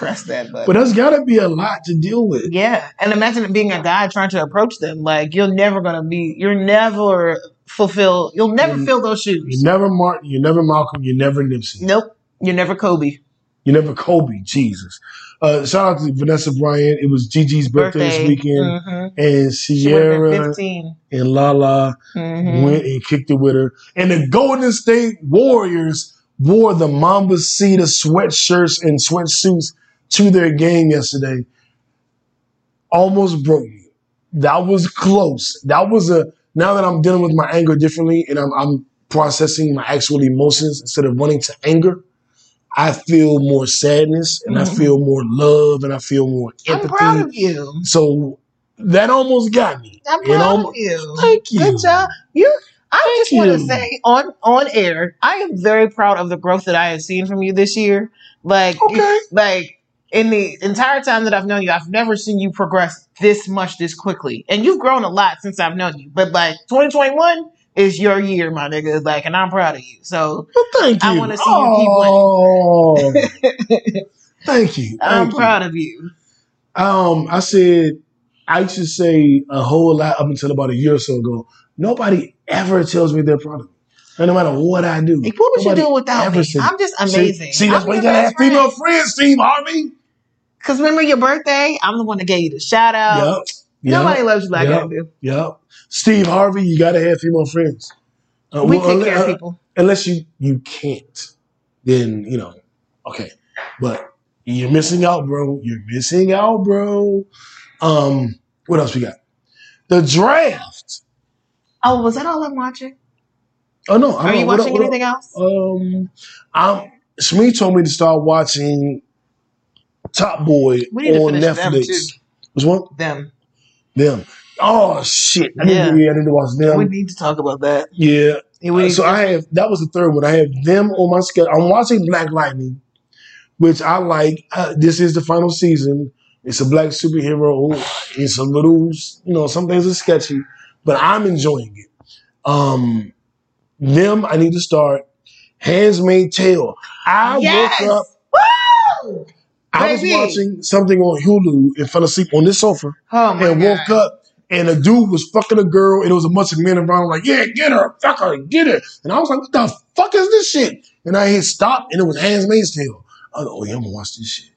press that button. but there's got to be a lot to deal with. yeah. And imagine it being a guy trying to approach them. Like you're never gonna be you're never fulfill you'll never Mm. fill those shoes. You're never Martin. You're never Malcolm. You're never Nipsey. Nope. You're never Kobe. You're never Kobe. Jesus. Uh, shout out to Vanessa Bryant. It was Gigi's birthday, this weekend, Mhm. and She would have been Sierra 15. and Lala Mhm. went and kicked it with her. And the Golden State Warriors wore the Mambacita sweatshirts and sweatsuits to their game yesterday. Almost broke me. That was close. That was a. Now that I'm dealing with my anger differently and I'm, I'm processing my actual emotions instead of running to anger, I feel more sadness and I Mhm. feel more love and I feel more I'm empathy. proud of you. So that almost got me. I'm proud almo- of you. Thank you. Good job. You I just want to say on on air, I am very proud of the growth that I have seen from you this year. Like Okay. like in the entire time that I've known you, I've never seen you progress this much this quickly. And you've grown a lot since I've known you. But like 2021 is your year, my nigga. Like and I'm proud of you. So Well, thank you. I wanna see you keep oh, Thank you. I'm you. proud of you. Um, I said I used to say a whole lot up until about a year or so ago. Nobody ever tells me they're proud of me. And no matter what I do. Like, what would you do without me? I'm just amazing. See, that's I'm why you gotta have female friends, Steve Harvey. Cause remember your birthday? I'm the one that gave you the shout out. Yep. Yep. Nobody loves you like Yep. I do. Yep. Steve Harvey, you gotta have female friends. Uh, We well, take unle- care of uh, people. unless you you can't, then you know, okay. But you're missing out, bro. You're missing out, bro. Um, what else we got? The draft. Oh, was that all I'm watching? Oh no, Are you watching anything else? Um, I'm. Shmi told me to start watching Top Boy We need to on Netflix. Which one? Them. Them. Oh shit! I Yeah. need to, yeah, I need to watch them. we need to talk about that. Yeah. We- so I have that was the third one. I have them on my schedule. I'm watching Black Lightning, which I like. Uh, this is the final season. It's a black superhero. It's a little, you know, some things are sketchy, but I'm enjoying it. Um, them, I need to start. Handmaid's Tale. I yes. woke up. Woo! I was watching something on Hulu and fell asleep on this sofa Oh my and god. woke up and a dude was fucking a girl and it was a bunch of men around like, yeah, get her, fuck her, get her. And I was like, what the fuck is this shit? And I hit stop and it was Handmaid's Tale. I go, oh yeah, I'm gonna watch this shit.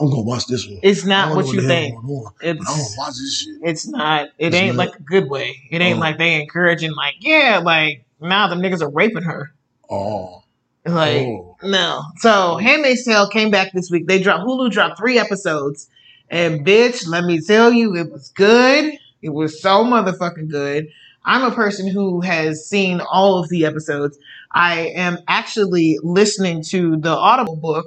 I'm gonna watch this one. It's not what you think. but I'm gonna It's watch this shit. it's not. It It's ain't not. like a good way. It ain't Oh. like they encouraging like yeah like now them niggas are raping her. Oh, Like Oh. no. So Handmaid's Tale came back this week. They dropped Hulu dropped three episodes, and bitch, let me tell you, it was good. It was so motherfucking good. I'm a person who has seen all of the episodes. I am actually listening to the Audible book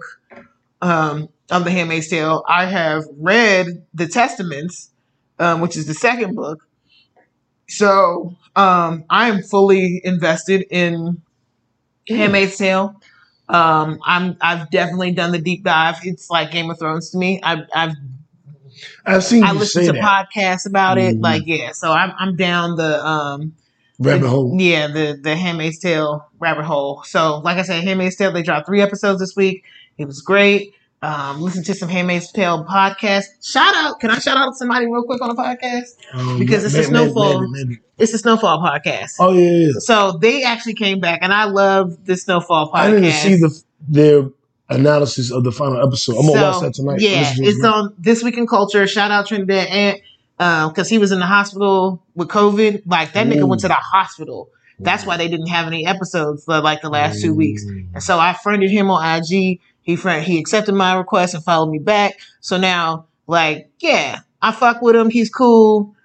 um, of The Handmaid's Tale. I have read the Testaments, um, which is the second book. So um, I am fully invested in Handmaid's Tale. Um, I'm I've definitely done the deep dive. It's like Game of Thrones to me. I've I've I've seen I say to that. podcasts about it. Mhm. Like yeah, so I'm I'm down the um Rabbit the- hole. Yeah, the the Handmaid's Tale rabbit hole. So like I said, Handmaid's Tale. They dropped three episodes this week. It was great. Um, listen to some Handmaid's Tale podcast. Shout out! Can I shout out somebody real quick on the podcast? Um, Because it's a snowfall. Maybe, maybe. It's the Snowfall podcast. Oh yeah, yeah. yeah. So they actually came back, and I love the Snowfall podcast. I didn't see the their analysis of the final episode. I'm gonna So, watch that tonight. Yeah, it's it. on this week in culture. Shout out Trinidad Ant because he was in the hospital with COVID. Like that nigga went to the hospital. That's why they didn't have any episodes for like the last two weeks. And so I friended him on IG. He friend he accepted my request and followed me back. So now, like, yeah, I fuck with him. He's cool.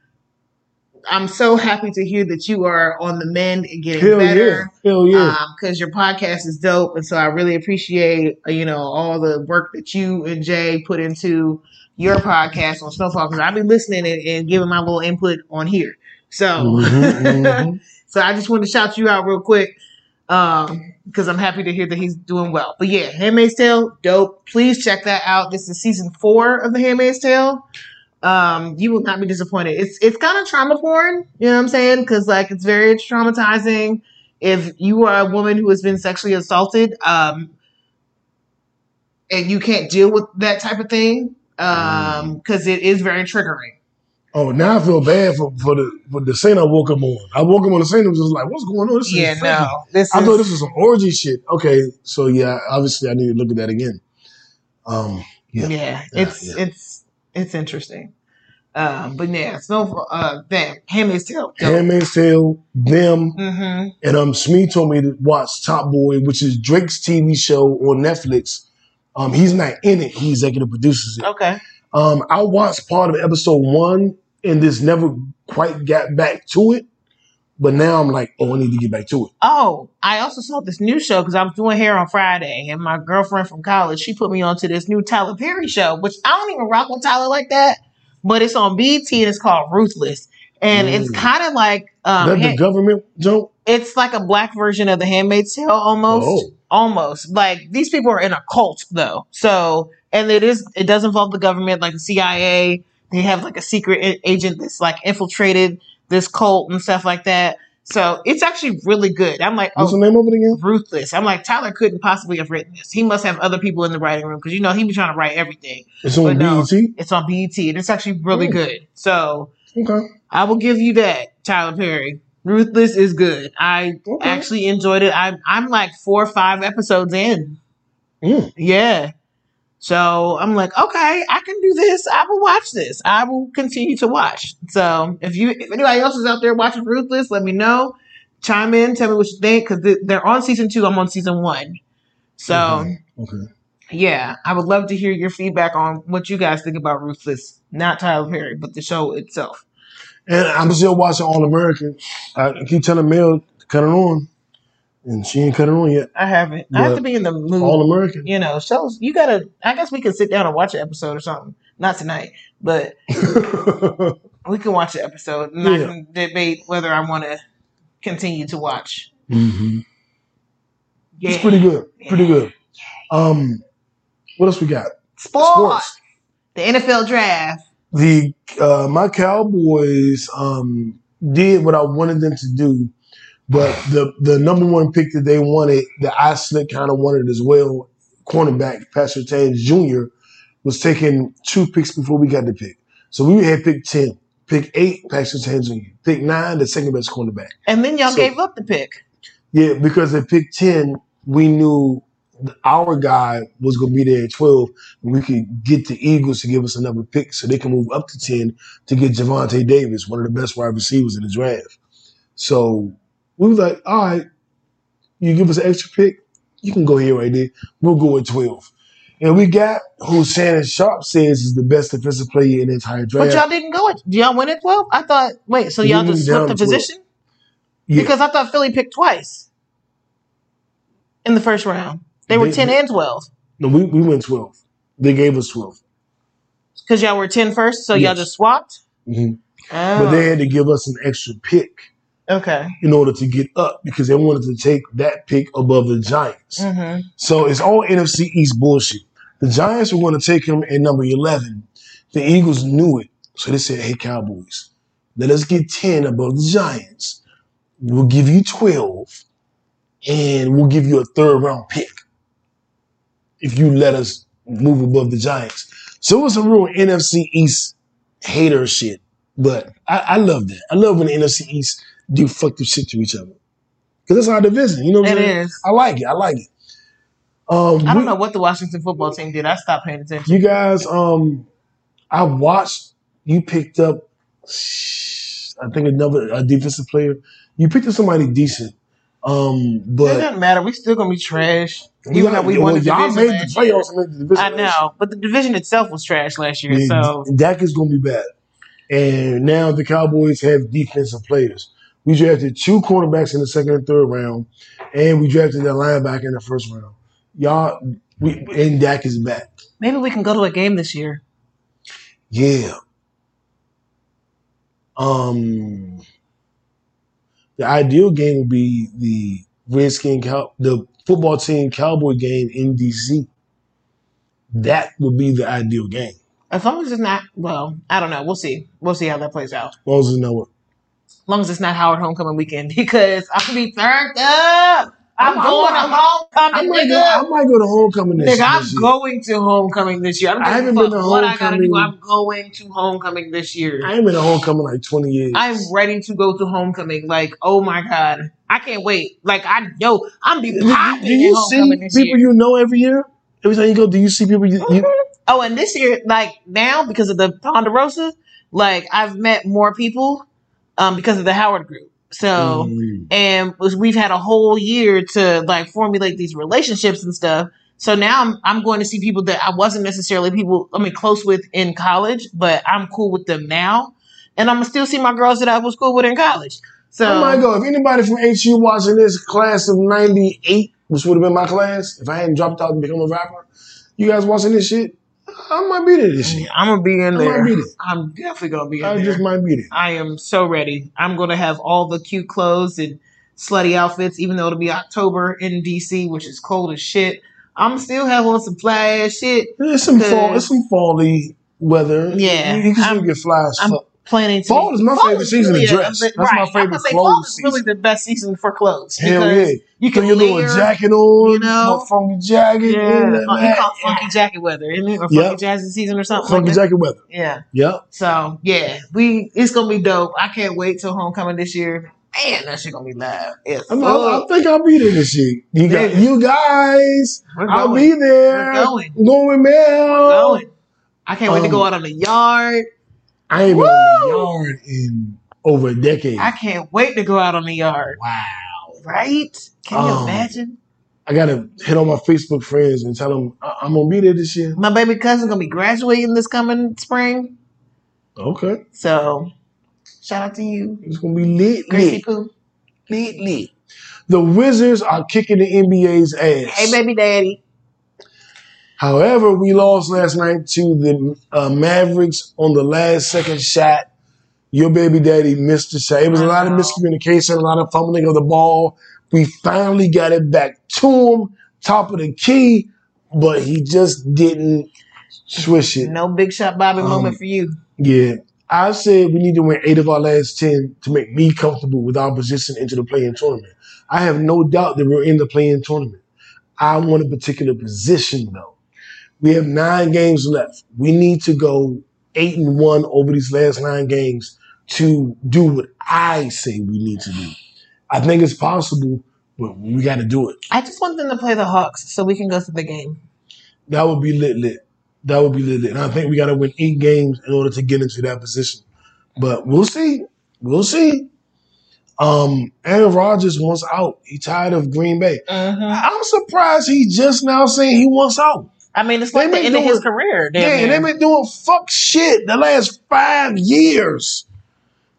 I'm so happy to hear that you are on the mend and getting Hell better yeah, hell yeah. because your podcast is dope, and so I really appreciate uh, you know all the work that you and Jay put into your podcast on Snowfall because I've been listening and, and giving my little input on here. So, Mhm, mhm. so I just wanted to shout you out real quick um because I'm happy to hear that he's doing well. But yeah, Handmaid's Tale, dope. Please check that out. This is season four of the Handmaid's Tale. Um, you will not be disappointed. It's it's kind of trauma porn, you know what I'm saying? Because like it's very traumatizing. If you are a woman who has been sexually assaulted, um, and you can't deal with that type of thing, um, because it is very triggering. Oh, now I feel bad for, for the for the scene I woke up on. I woke up on the scene and was just like, "What's going on?" This Yeah, is no, this I is thought this was some orgy shit. Okay, so yeah, obviously I need to look at that again. Um, yeah, yeah, it's yeah. it's it's interesting. Um, but yeah, Snow, uh, damn, Handmaid's Tale. Handmaid's Tale, them, Mm-hmm. and um, Smee told me to watch Top Boy, which is Drake's TV show on Netflix. Um, he's not in it; he executive produces it. Okay. Um, I watched part of episode one and just never quite got back to it. But now I'm like, oh, I need to get back to it. Oh, I also saw this new show because I was doing hair on Friday, and my girlfriend from college she put me onto this new Tyler Perry show, which I don't even rock with Tyler like that, but it's on BT and it's called Ruthless, and it's Mm. kind of like um, that ha- the government joke? it's like a black version of The Handmaid's Tale almost. Oh. Almost like these people are in a cult though, so and it is it does involve the government, like the CIA. They have like a secret agent that's like infiltrated this cult and stuff like that. So it's actually really good. I'm like, What's oh, the name of it again? ruthless. I'm like, Tyler couldn't possibly have written this. He must have other people in the writing room because you know he be trying to write everything. It's on But no. BET. It's on BET and it's actually really Mm. good. So Okay. I will give you that, Tyler Perry. Ruthless is good. I Okay. actually enjoyed it. I'm I'm like four or five episodes in. Mm. Yeah. So I'm like, okay, I can do this. I will watch this. I will continue to watch. So if you if anybody else is out there watching Ruthless, let me know. Chime in, tell me what you think because they're on season two. I'm on season one. So Okay. Okay. yeah, I would love to hear your feedback on what you guys think about Ruthless. Not Tyler Perry, but the show itself. And I'm still watching All American. I keep telling Mel to cut it on, and she ain't cut it on yet. I haven't. I have to be in the mood. All American. you know, shows you gotta. I guess we could sit down and watch an episode or something. Not tonight, but We can watch the episode, and I can debate whether I want to continue to watch. hmm Yeah, It's pretty good. Pretty good. Um, what else we got? Sports. Sports. The NFL draft. The uh, my Cowboys um did what I wanted them to do, but the the number one pick that they wanted, that I slick kind of wanted as well, cornerback Pastor Taves Jr. was taking two picks before we got the pick. So we had pick ten, pick eight, Patrick Taves Jr. Pick nine, the second best cornerback. And then y'all So- gave up the pick. Yeah, because at pick 10, we knew our guy was going to be there at 12, and we could get the Eagles to give us another pick so they can move up to 10 to get Javante Davis, one of the best wide receivers in the draft. So we was like, all right, you give us an extra pick, you can go here right there. We'll go at 12. And we got who Shannon Sharpe says is the best defensive player in the entire draft. But y'all didn't go at. Y'all went at twelve. I thought. Wait, so y'all went just flipped the 12. position? Yeah. Because I thought Philly picked twice in the first round. They were They- ten and twelve. no, we, we went 12. They gave us 12. Because y'all were 10 first, so y'all just swapped. hmm Oh, But they had to give us an extra pick. Okay. in order to get up because they wanted to take that pick above the Giants. hmm So it's all NFC East bullshit. The Giants were going to take him at number 11. The Eagles knew it. So they said, hey, Cowboys, let us get 10 above the Giants. We'll give you 12 and we'll give you a third round pick if you let us move above the Giants. So it was some real NFC East hater shit. But I, I love that. I love when the NFC East do fucked up shit to each other. Because that's our division. You know what I'm saying? is. I like it. I like it. Um, I don't we- know what the Washington football team did. I stopped paying attention. You guys, um, I watched. You picked up, I think another a defensive player. You picked up somebody decent, um, it doesn't matter. We still gonna be trash. Even though we well, won the y'all division made the playoffs. made the division I know, but the division itself was trash last year. Yeah, So Dak is going to be bad. And now the Cowboys have defensive players. We drafted two cornerbacks in the second and third round, and we drafted that linebacker in the first round. Y'all, we, and Dak is back. maybe we can go to a game this year. Yeah. Um, the ideal game would be the Redskin Cow, the football team Cowboy game in DC. That would be the ideal game. As long as it's not, well, I don't know. We'll see. We'll see how that plays out. As long as you know what. As long as it's not Howard homecoming weekend, because I'm gonna be turned up. I'm, I'm- going I'm- to I homecoming, might, go. I might go to homecoming this, Nigga, I'm this year. going to homecoming this year. I, don't I haven't been to what I gotta do. homecoming. I'm going to homecoming this year. I ain't been to homecoming like 20 years. I'm ready to go to homecoming. Like, oh my god, I can't wait. Like, I yo, I'm be popping do you homecoming see this people year. you know every year? Every time you go, do you see people you, you mm-hmm. Oh, and this year, like now, because of the Ponderosa, like I've met more people, um, because of the Howard group. So. Mm. and we've had a whole year to like formulate these relationships and stuff. So now I'm I'm going to see people that I wasn't necessarily people I mean close with in college, but I'm cool with them now, and I'm gonna still see my girls that I was cool with in college. So I might go. If anybody from HU watching this class of 98, which would have been my class, if I hadn't dropped out and become a rapper, you guys watching this shit, I might be there this year. I'm gonna be in I there. might be there. I'm definitely gonna be in I there. I just might be there. I am so ready. I'm gonna have all the cute clothes and slutty outfits, even though it'll be October in DC, which is cold as shit. I'm still have on some fly ass shit. There's some fall. There's some fally weather. Yeah, you, you can still I'm- get fly as fuck. Planning to. Fall is my favorite is season to really a- dress. right. That's my favorite gonna say clothes fall is really the best season for clothes. Hell because yeah! You can your little layer, jacket on, you know? little funky jacket. Yeah, and you call it funky jacket weather, isn't it? Or funky Yep. jazzy season or something. funky like jacket weather. Yeah. Yep. So yeah, we it's gonna be dope. I can't wait till homecoming this year. Man, that shit gonna be live. Yes. I'm, I, I think I'll be there this year. You got you guys. I'll be there. We're going. I'm going Mel. going. I can't wait to go Um, out on the yard. I ain't been on the yard in over a decade. I can't wait to go out on the yard. wow. Right? Can you Um, imagine? I gotta hit on my Facebook friends and tell them I- I'm gonna be there this year. My baby cousin's gonna be graduating this coming spring. Okay, So shout out to you, it's gonna be lit, Gracie lit, Poo. lit, lit. The Wizards are kicking the NBA's ass. Hey baby daddy. However, we lost last night to the uh, Mavericks on the last second shot. your baby daddy missed the shot. It was a lot of miscommunication, a lot of fumbling of the ball. We finally got it back to him, top of the key, but he just didn't swish it. No big shot Bobby Um, moment for you. Yeah. I said we need to win eight of our last 10 to make me comfortable with our position into the play-in tournament. I have no doubt that we're in the play-in tournament. I want a particular position though. We have nine games left. We need to go eight and one over these last nine games to do what I say we need to do. I think it's possible, but we got to do it. I just want them to play the Hawks so we can go to the game. That would be lit, lit. That would be lit, lit. And I think we got to win eight games in order to get into that position. But we'll see. We'll see. Um, Aaron Rodgers wants out. He tired of Green Bay. hmm I'm surprised he just now saying he wants out. I mean, it's They like the end of his career. damn Yeah, and they've been doing fuck shit the last five years.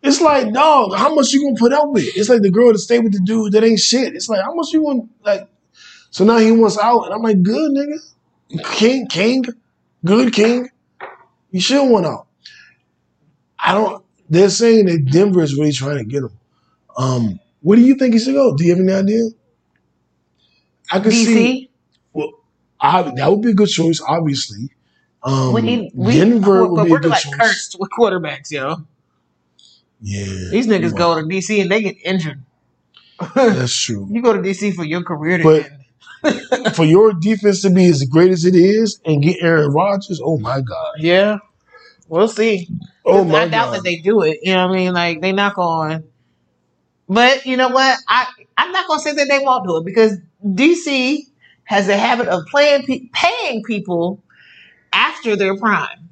It's like, dog, how much you gonna put up with? It's like the girl that stay with the dude that ain't shit. It's like, how much you gonna like? So now he wants out, and I'm like, good nigga, king, king, good king. You should want out. I don't. They're saying that Denver is really trying to get him. Um, where do you think he should go? Do you have any idea? I could see. DC. Well, I, that would be a good choice, obviously. Um, we need we, Denver would be a we're good like choice. cursed with quarterbacks, yo. Yeah, These niggas go to DC and they get injured. That's true. you go to DC for your career to But- end. For your defense to be as great as it is and get Aaron Rodgers, oh my god, Yeah, we'll see. oh my I doubt god. that they do it. You know what I mean? Like they knock on. But you know what? I I'm not gonna say that they won't do it because DC has a habit of playing paying people after their prime.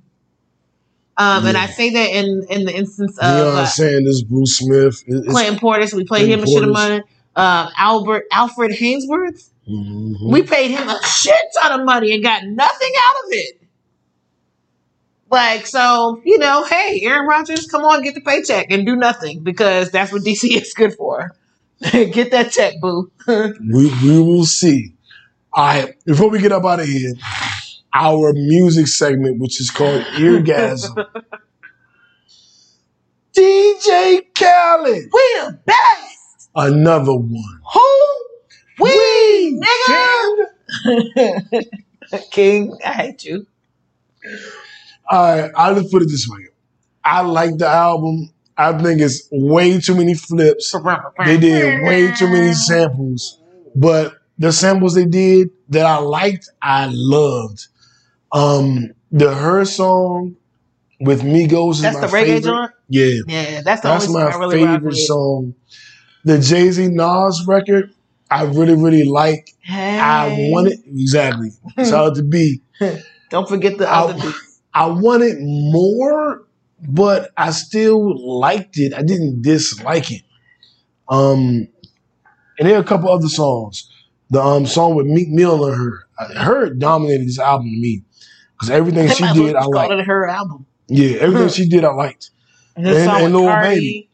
Um, and I say that in in the instance of Deion uh, this, Bruce Smith, it- it's, Clinton Portis. We played Clinton him a shit of money. Um, Albert Alfred Haynesworth. Mhm. We paid him a shit ton of money and got nothing out of it. Like, so, you know, hey, Aaron Rodgers, come on, get the paycheck and do nothing because that's what DC is good for. get that check, boo. we we will see. All right, before we get up out of here, our music segment, which is called Eargasm. DJ Khaled, we the best. another one. Who? We, We, nigga. King, I hate you. All right, I'll just put it this way. I like the album. I think it's way too many flips. They did way too many samples, but the samples they did that I liked, I loved. Um, the H.E.R. song with Migos is That's my the reggae favorite. joint? Yeah, Yeah, that's the that's my song I really favorite song. The Jay Z Nas record, I really really like. Hey. I want it exactly. Out to be. Don't forget the I- other beat. I wanted more, but I still liked it. I didn't dislike it. Um, and there are a couple other songs. The um song with Meek Mill and H.E.R., H.E.R. dominated this album to me because everything she Might as well did, I liked. it her album. Yeah, everything she did, I liked. And And- and Lil Cardi. Baby.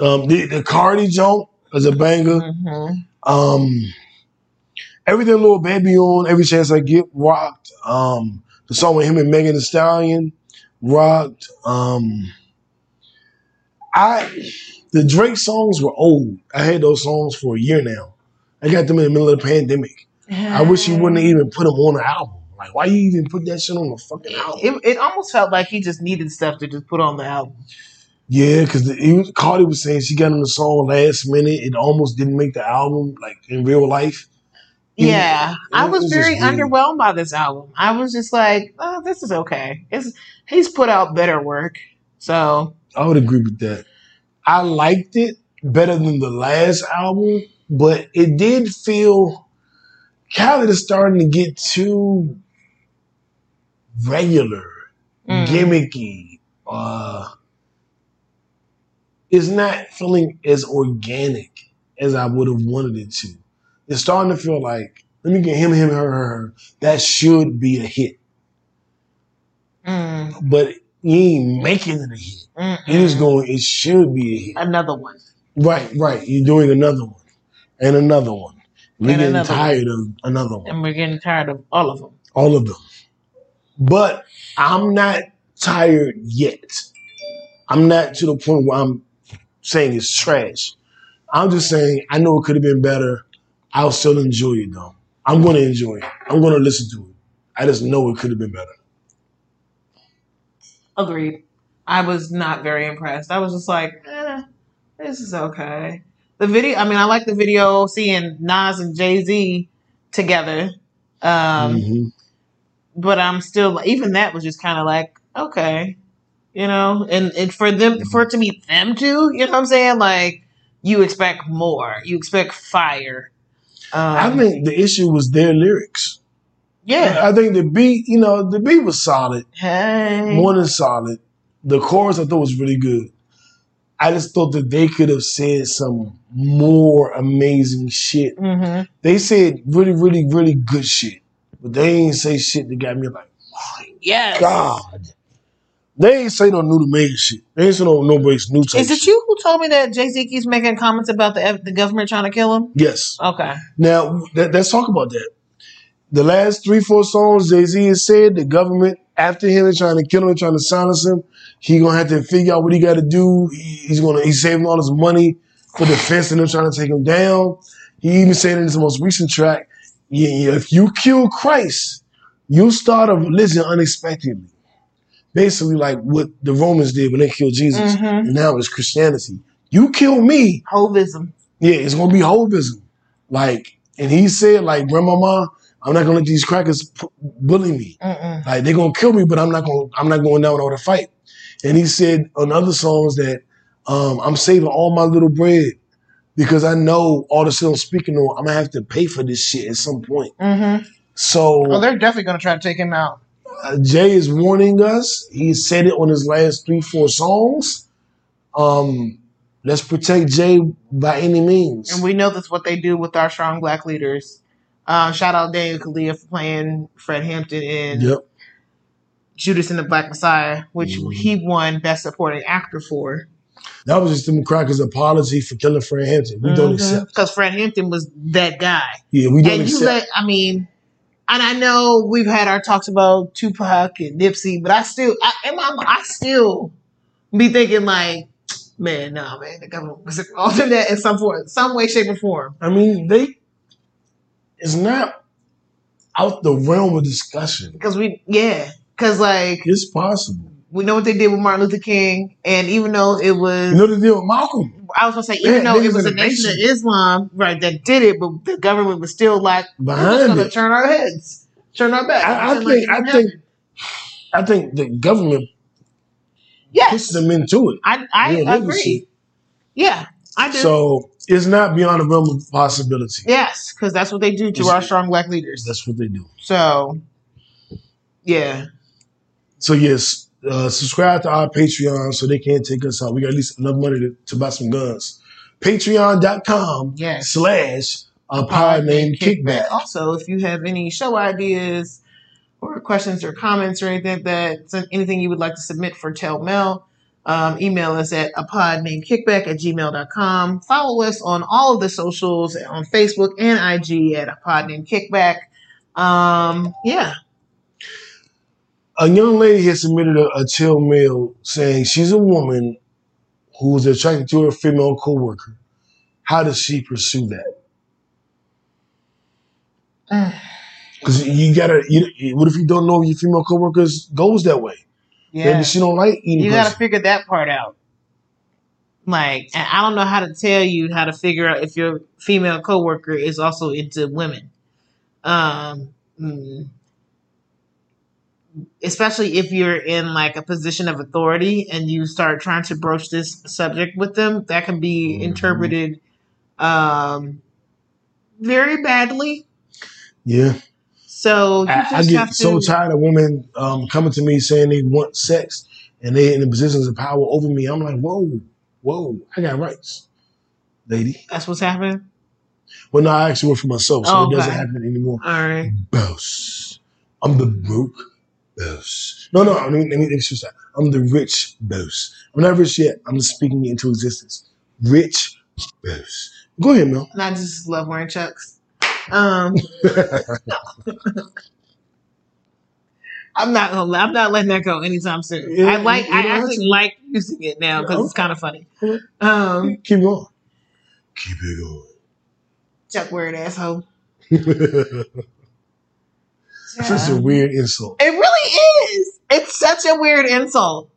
Um, the, the Cardi joint was a banger. Mhm. Um, everything Lil Baby on, every chance I get, rocked. Um, the song with him and Megan Thee Stallion, rocked. Um, I the Drake songs were old. I had those songs for a year now. I got them in the middle of the pandemic. I wish he wouldn't have even put them on the album. Like, why you even put that shit on the fucking album? It, it almost felt like he just needed stuff to just put on the album. Yeah, because Cardi was saying she got on the song last minute. It almost didn't make the album, like in real life. Yeah, Yeah, I was was very underwhelmed by this album. I was just like, oh, this is okay. It's he's put out better work. So I would agree with that. I liked it better than the last album, but it did feel Khaled is starting to get too regular, mm, gimmicky. Uh, it's not feeling as organic as I would have wanted it to. It's starting to feel like, let me get him, him, her, her, her. That should be a hit, mm, but he ain't making it a hit. mm, It is going, it should be a hit. another one. Right, right. You're doing another one and another one. We're getting tired of another one. And we're getting tired of all of them. All of them. But I'm not tired yet. I'm not to the point where I'm saying it's trash. I'm just saying I know it could have been better. I'll still enjoy it though. I'm gonna enjoy it. I'm gonna listen to it. I just know it could have been better. Agreed. I was not very impressed. I was just like, eh, this is okay. The video, I mean, I like the video seeing Nas and Jay Z together. Um, hmm but I'm still, even that was just kind of like, okay, you know, and, and for them, for it to be them too, you know what I'm saying? Like, you expect more, you expect fire. I Um, think the issue was their lyrics. yeah. I think the beat, you know, the beat was solid, Hey. more than solid. The chorus I thought was really good. I just thought that they could have said some more amazing shit. hmm They said really, really, really good shit, but they ain't say shit that got me like, my Yes. God. They ain't say no new to made shit. They ain't say no no breaks new type Is it shit. you who told me that Jay Z keeps making comments about the the government trying to kill him? Yes. Okay. Now let, us talk about that. The last three, four songs Jay Z has said the government after him and trying to kill him trying to silence him, he gonna have to figure out what he got to do. He- he's gonna he's saving all his money for defense and them trying to take him down. He even said in his most recent track, yeah, yeah, if you kill Christ, you start a religion unexpectedly. Basically, like what the Romans did when they killed Jesus. Mm-hmm. And now it's Christianity. You kill me, Hovism. yeah, it's gonna be hovism. Like, and he said, like, grandmama, I'm not gonna let these crackers p- bully me. Mm-mm. Like, they're gonna kill me, but I'm not gonna, I'm not going down without a fight. And he said on other songs that um, I'm saving all my little bread because I know all the shit I'm speaking on, I'm gonna have to pay for this shit at some point. Mm-hmm. So Oh, they're definitely gonna try to take him out. uh, Jay is warning us. He said it on his last three, four songs. Um, let's protect Jay by any means. And we know that's what they do with our strong black leaders. Uh, shout out Daniel Kaluuya for playing Fred Hampton in Yep. Judas and the Black Messiah, which Mhm. he won Best Supporting Actor for. That was just them crackers' apology for killing Fred Hampton. We don't accept. Because Fred Hampton was that guy. Yeah, we don't and you accept. let, I mean, and I know we've had our talks about Tupac and Nipsey, but I still, I, in my, I still be thinking like, man, no, man, the government was involved in that in some form, some way, shape, or form. I mean, they. It's not out the realm of discussion. Because we, yeah, because like It's possible. we know what they did with Martin Luther King, and even though it was, You know the deal with Malcolm I was gonna say, even Yeah, though it was a nation of. Islam, right, that did it, but the government was still like, behind it. turn our heads, turn our back. I- I like think- I think- I think the government yes, pushed them into it. I, I Yeah, agree. Yeah, I do. So it's not beyond the realm of possibility. yes, because that's what they do to It's- our strong black leaders. That's what they do. So, yeah, So yes, uh, subscribe to our Patreon so they can't take us out. We got at least enough money to, to buy some guns. Patreon.com Yes. slash a pod named Kickback. Also, if you have any show ideas or questions or comments or anything that, anything you would like to submit for Tell Mel, um, email us at a pod named kickback at gmail.com. Follow us on all of the socials on Facebook and IG at a pod named kickback. Um, yeah. A young lady has submitted a, a Tell Mel saying she's a woman who's attracted to her female coworker. How does she pursue that? Because you gotta. You, what if you don't know your female coworkers goes that way? Yeah. Maybe she don't like eating. you got to pussy. figure that part out. Like, and I don't know how to tell you how to figure out if your female coworker is also into women. Um, mm, especially if you're in like a position of authority and you start trying to broach this subject with them, that can be Mhm. interpreted um, very badly. Yeah. So I, I get have to. so tired of women um, coming to me saying they want sex and they're in the positions of power over me. I'm like, whoa, whoa, I got rights, lady. That's what's happening. Well, no, I actually work for myself, so Oh, it doesn't okay. happen anymore. All right. Boss. I'm the broke boss. No, no, I mean, let me, let me switch that. I'm the rich boss. I'm not rich yet. I'm just speaking it into existence. Rich boss. Go ahead, Mel. And I just love wearing chucks. Um, I'm not gonna. I'm not letting that go anytime soon. Yeah, I like. I actually to. like using it now because it's kind of funny. Um, Keep going. Keep it going. Chuck weird asshole. going. Such a weird insult. It really is. It's such a weird insult,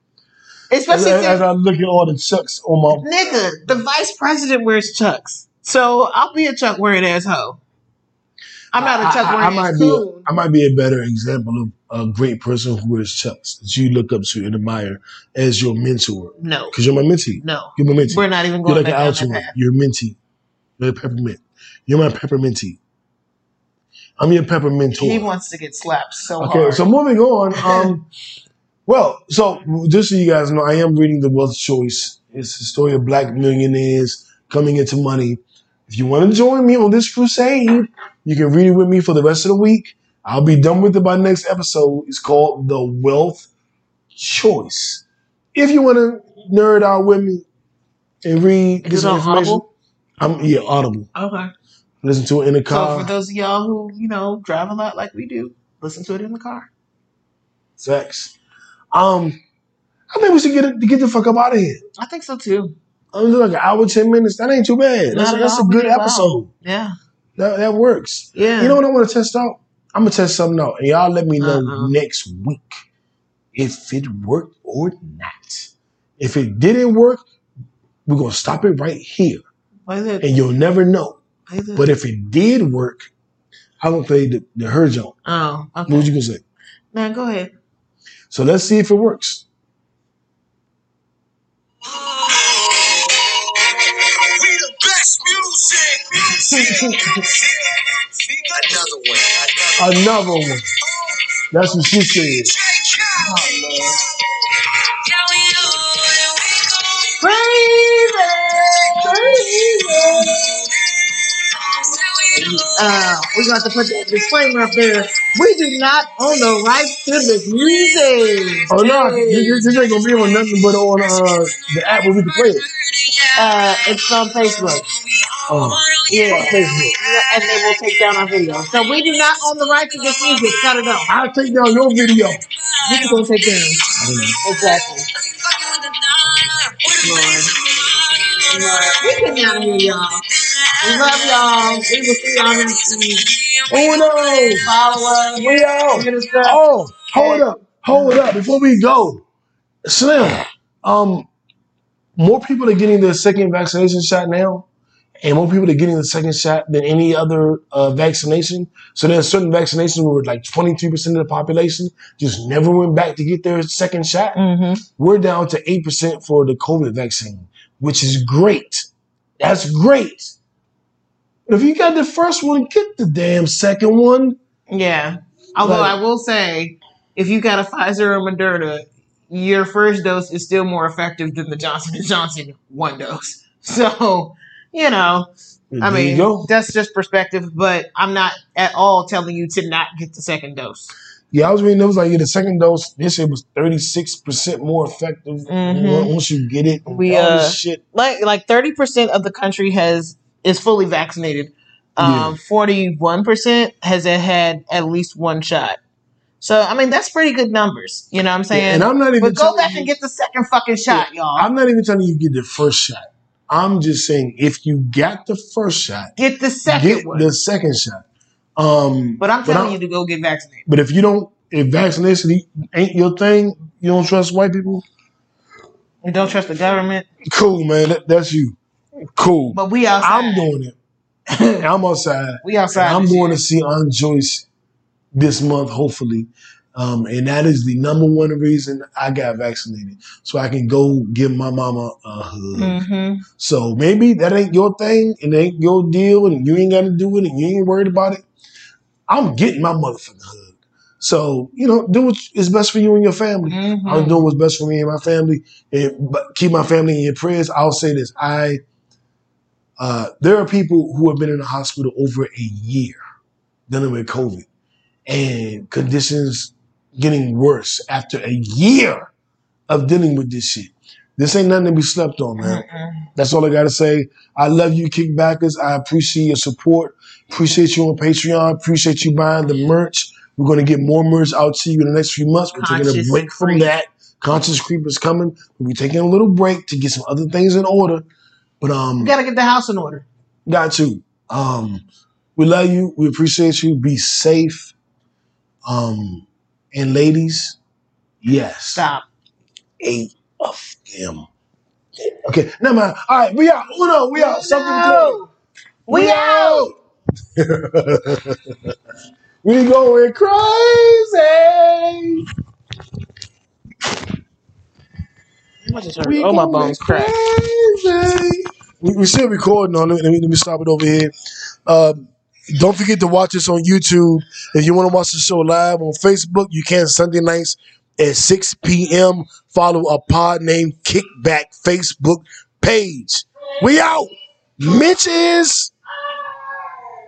As, especially as since I look at all the chucks on my nigga, the vice president wears chucks. So I'll be a Chuck wearing asshole. I'm not a Chuck I, I, I wearing might ass be coon. a, I might be a better example of a great person who wears chucks that you look up to and admire as your mentor. No, Because you're my mentee. no, You're my mentee. we're not even You're going like an back down that. You're mentee. You're a peppermint. You're my pepperminty. I'm your peppermint. He wants to get slapped so Okay, hard. so moving on. Um, well, so just so you guys know, I am reading The Wealth Choice. It's the story of black millionaires coming into money. If you want to join me on this crusade, you can read it with me for the rest of the week. I'll be done with it by next episode. It's called The Wealth Choice. If you want to nerd out with me and read Is this on information, Audible? I'm yeah, Audible. okay. Listen to it in the car. So for those of y'all who you know drive a lot like we do, listen to it in the car. Sex. Um, I think we should get it, get the fuck up out of here. I think so too. I mean, like an hour, ten minutes. That ain't too bad. That's, at that's a good episode. Yeah, That, that works. yeah. You know what I want to test out? I'm gonna test something out, and y'all let me know Uh-uh. next week if it worked or not. If it didn't work, we're gonna stop it right here, What is it? and you'll never know. What is it? But if it did work, I'm gonna play the, the H.E.R. jump. oh, What was you gonna say? Man, go ahead. So let's see if it works. We the best music, music, music. Another one, another Another one. That's what she said. J. Khaled. Uh, we got to put that disclaimer up there. We do not own the rights to this music. Oh no, Hey. this, this ain't gonna be on nothing but on uh, the app where we can play it. Uh, it's on Facebook. Oh, Yeah. Facebook. And they will take down our video. So we do not own the rights to this music. Cut it off. I'll take down your video. What you gonna take down? Exactly. Lord. Lord. We getting out of here, y'all. We love y'all. We will see y'all next week. Uno, Follow us. we out. Get. Oh, hold up, hold up. Before we go, Slim, um, more people are getting their second vaccination shot now, and more people are getting the second shot than any other uh, vaccination. So there's certain vaccinations where like 23% of the population just never went back to get their second shot. Mm-hmm. We're down to 8% for the COVID vaccine, which is great. That's great. If you got the first one, get the damn second one. Yeah. Although Like- I will say, if you got a Pfizer or Moderna, your first dose is still more effective than the Johnson and Johnson one dose. So, you know, I mean, that's just perspective, but I'm not at all telling you to not get the second dose. Yeah, I was reading. It was like yeah, the second dose. They said was thirty six percent more effective Mhm. once you get it. We, all uh, this shit. Like like 30% of the country has is fully vaccinated. Um 41% has had at least one shot. So, I mean, that's pretty good numbers. You know what I'm saying? and I'm not even. but go back you- and get the second fucking shot, y'all. I'm not even telling you get the first shot. I'm just saying if you got the first shot, get the second get one. the second shot. Um, but I'm telling I'm- you to go get vaccinated. But if you don't, if vaccination ain't your thing, you don't trust white people. You don't trust the government, Cool, man. That, that's you. Cool. but we outside. I'm doing it. I'm outside. We outside. I'm going year. to see Aunt Joyce this month, hopefully. Um, and that is the number one reason I got vaccinated. So I can go give my mama a hug. Mhm. So maybe that ain't your thing and ain't your deal and you ain't got to do it and you ain't worried about it. I'm getting my motherfucking hug. So, you know, do what is best for you and your family. Mhm. I'm doing what's best for me and my family, and but keep my family in your prayers. I'll say this: I uh, there are people who have been in the hospital over a year dealing with COVID, and conditions getting worse after a year of dealing with this shit. This ain't nothing to be slept on, man. Mm-mm. That's all I gotta say. I love you, kickbackers. I appreciate your support. Appreciate you on Patreon. Appreciate you buying the merch. We're going to get more merch out to you in the next few months. We're taking a break from that. Conscious Creep is coming. We'll be taking a little break to get some other things in order. But um, We gotta get the house in order. got to. Um, we love you. We appreciate you. Be safe. Um, and ladies, yes, Stop. eight of them. Okay, never mind. All right, we out. Uno, we out. Something. No. We out. we going crazy. Oh, my bones cracked. we still recording on it. Let me, let me stop it over here. Um, don't forget to watch us on YouTube. If you want to watch the show live on Facebook, you can Sunday nights at 6 p.m. Follow a pod named Kickback Facebook page. We out. Mitches.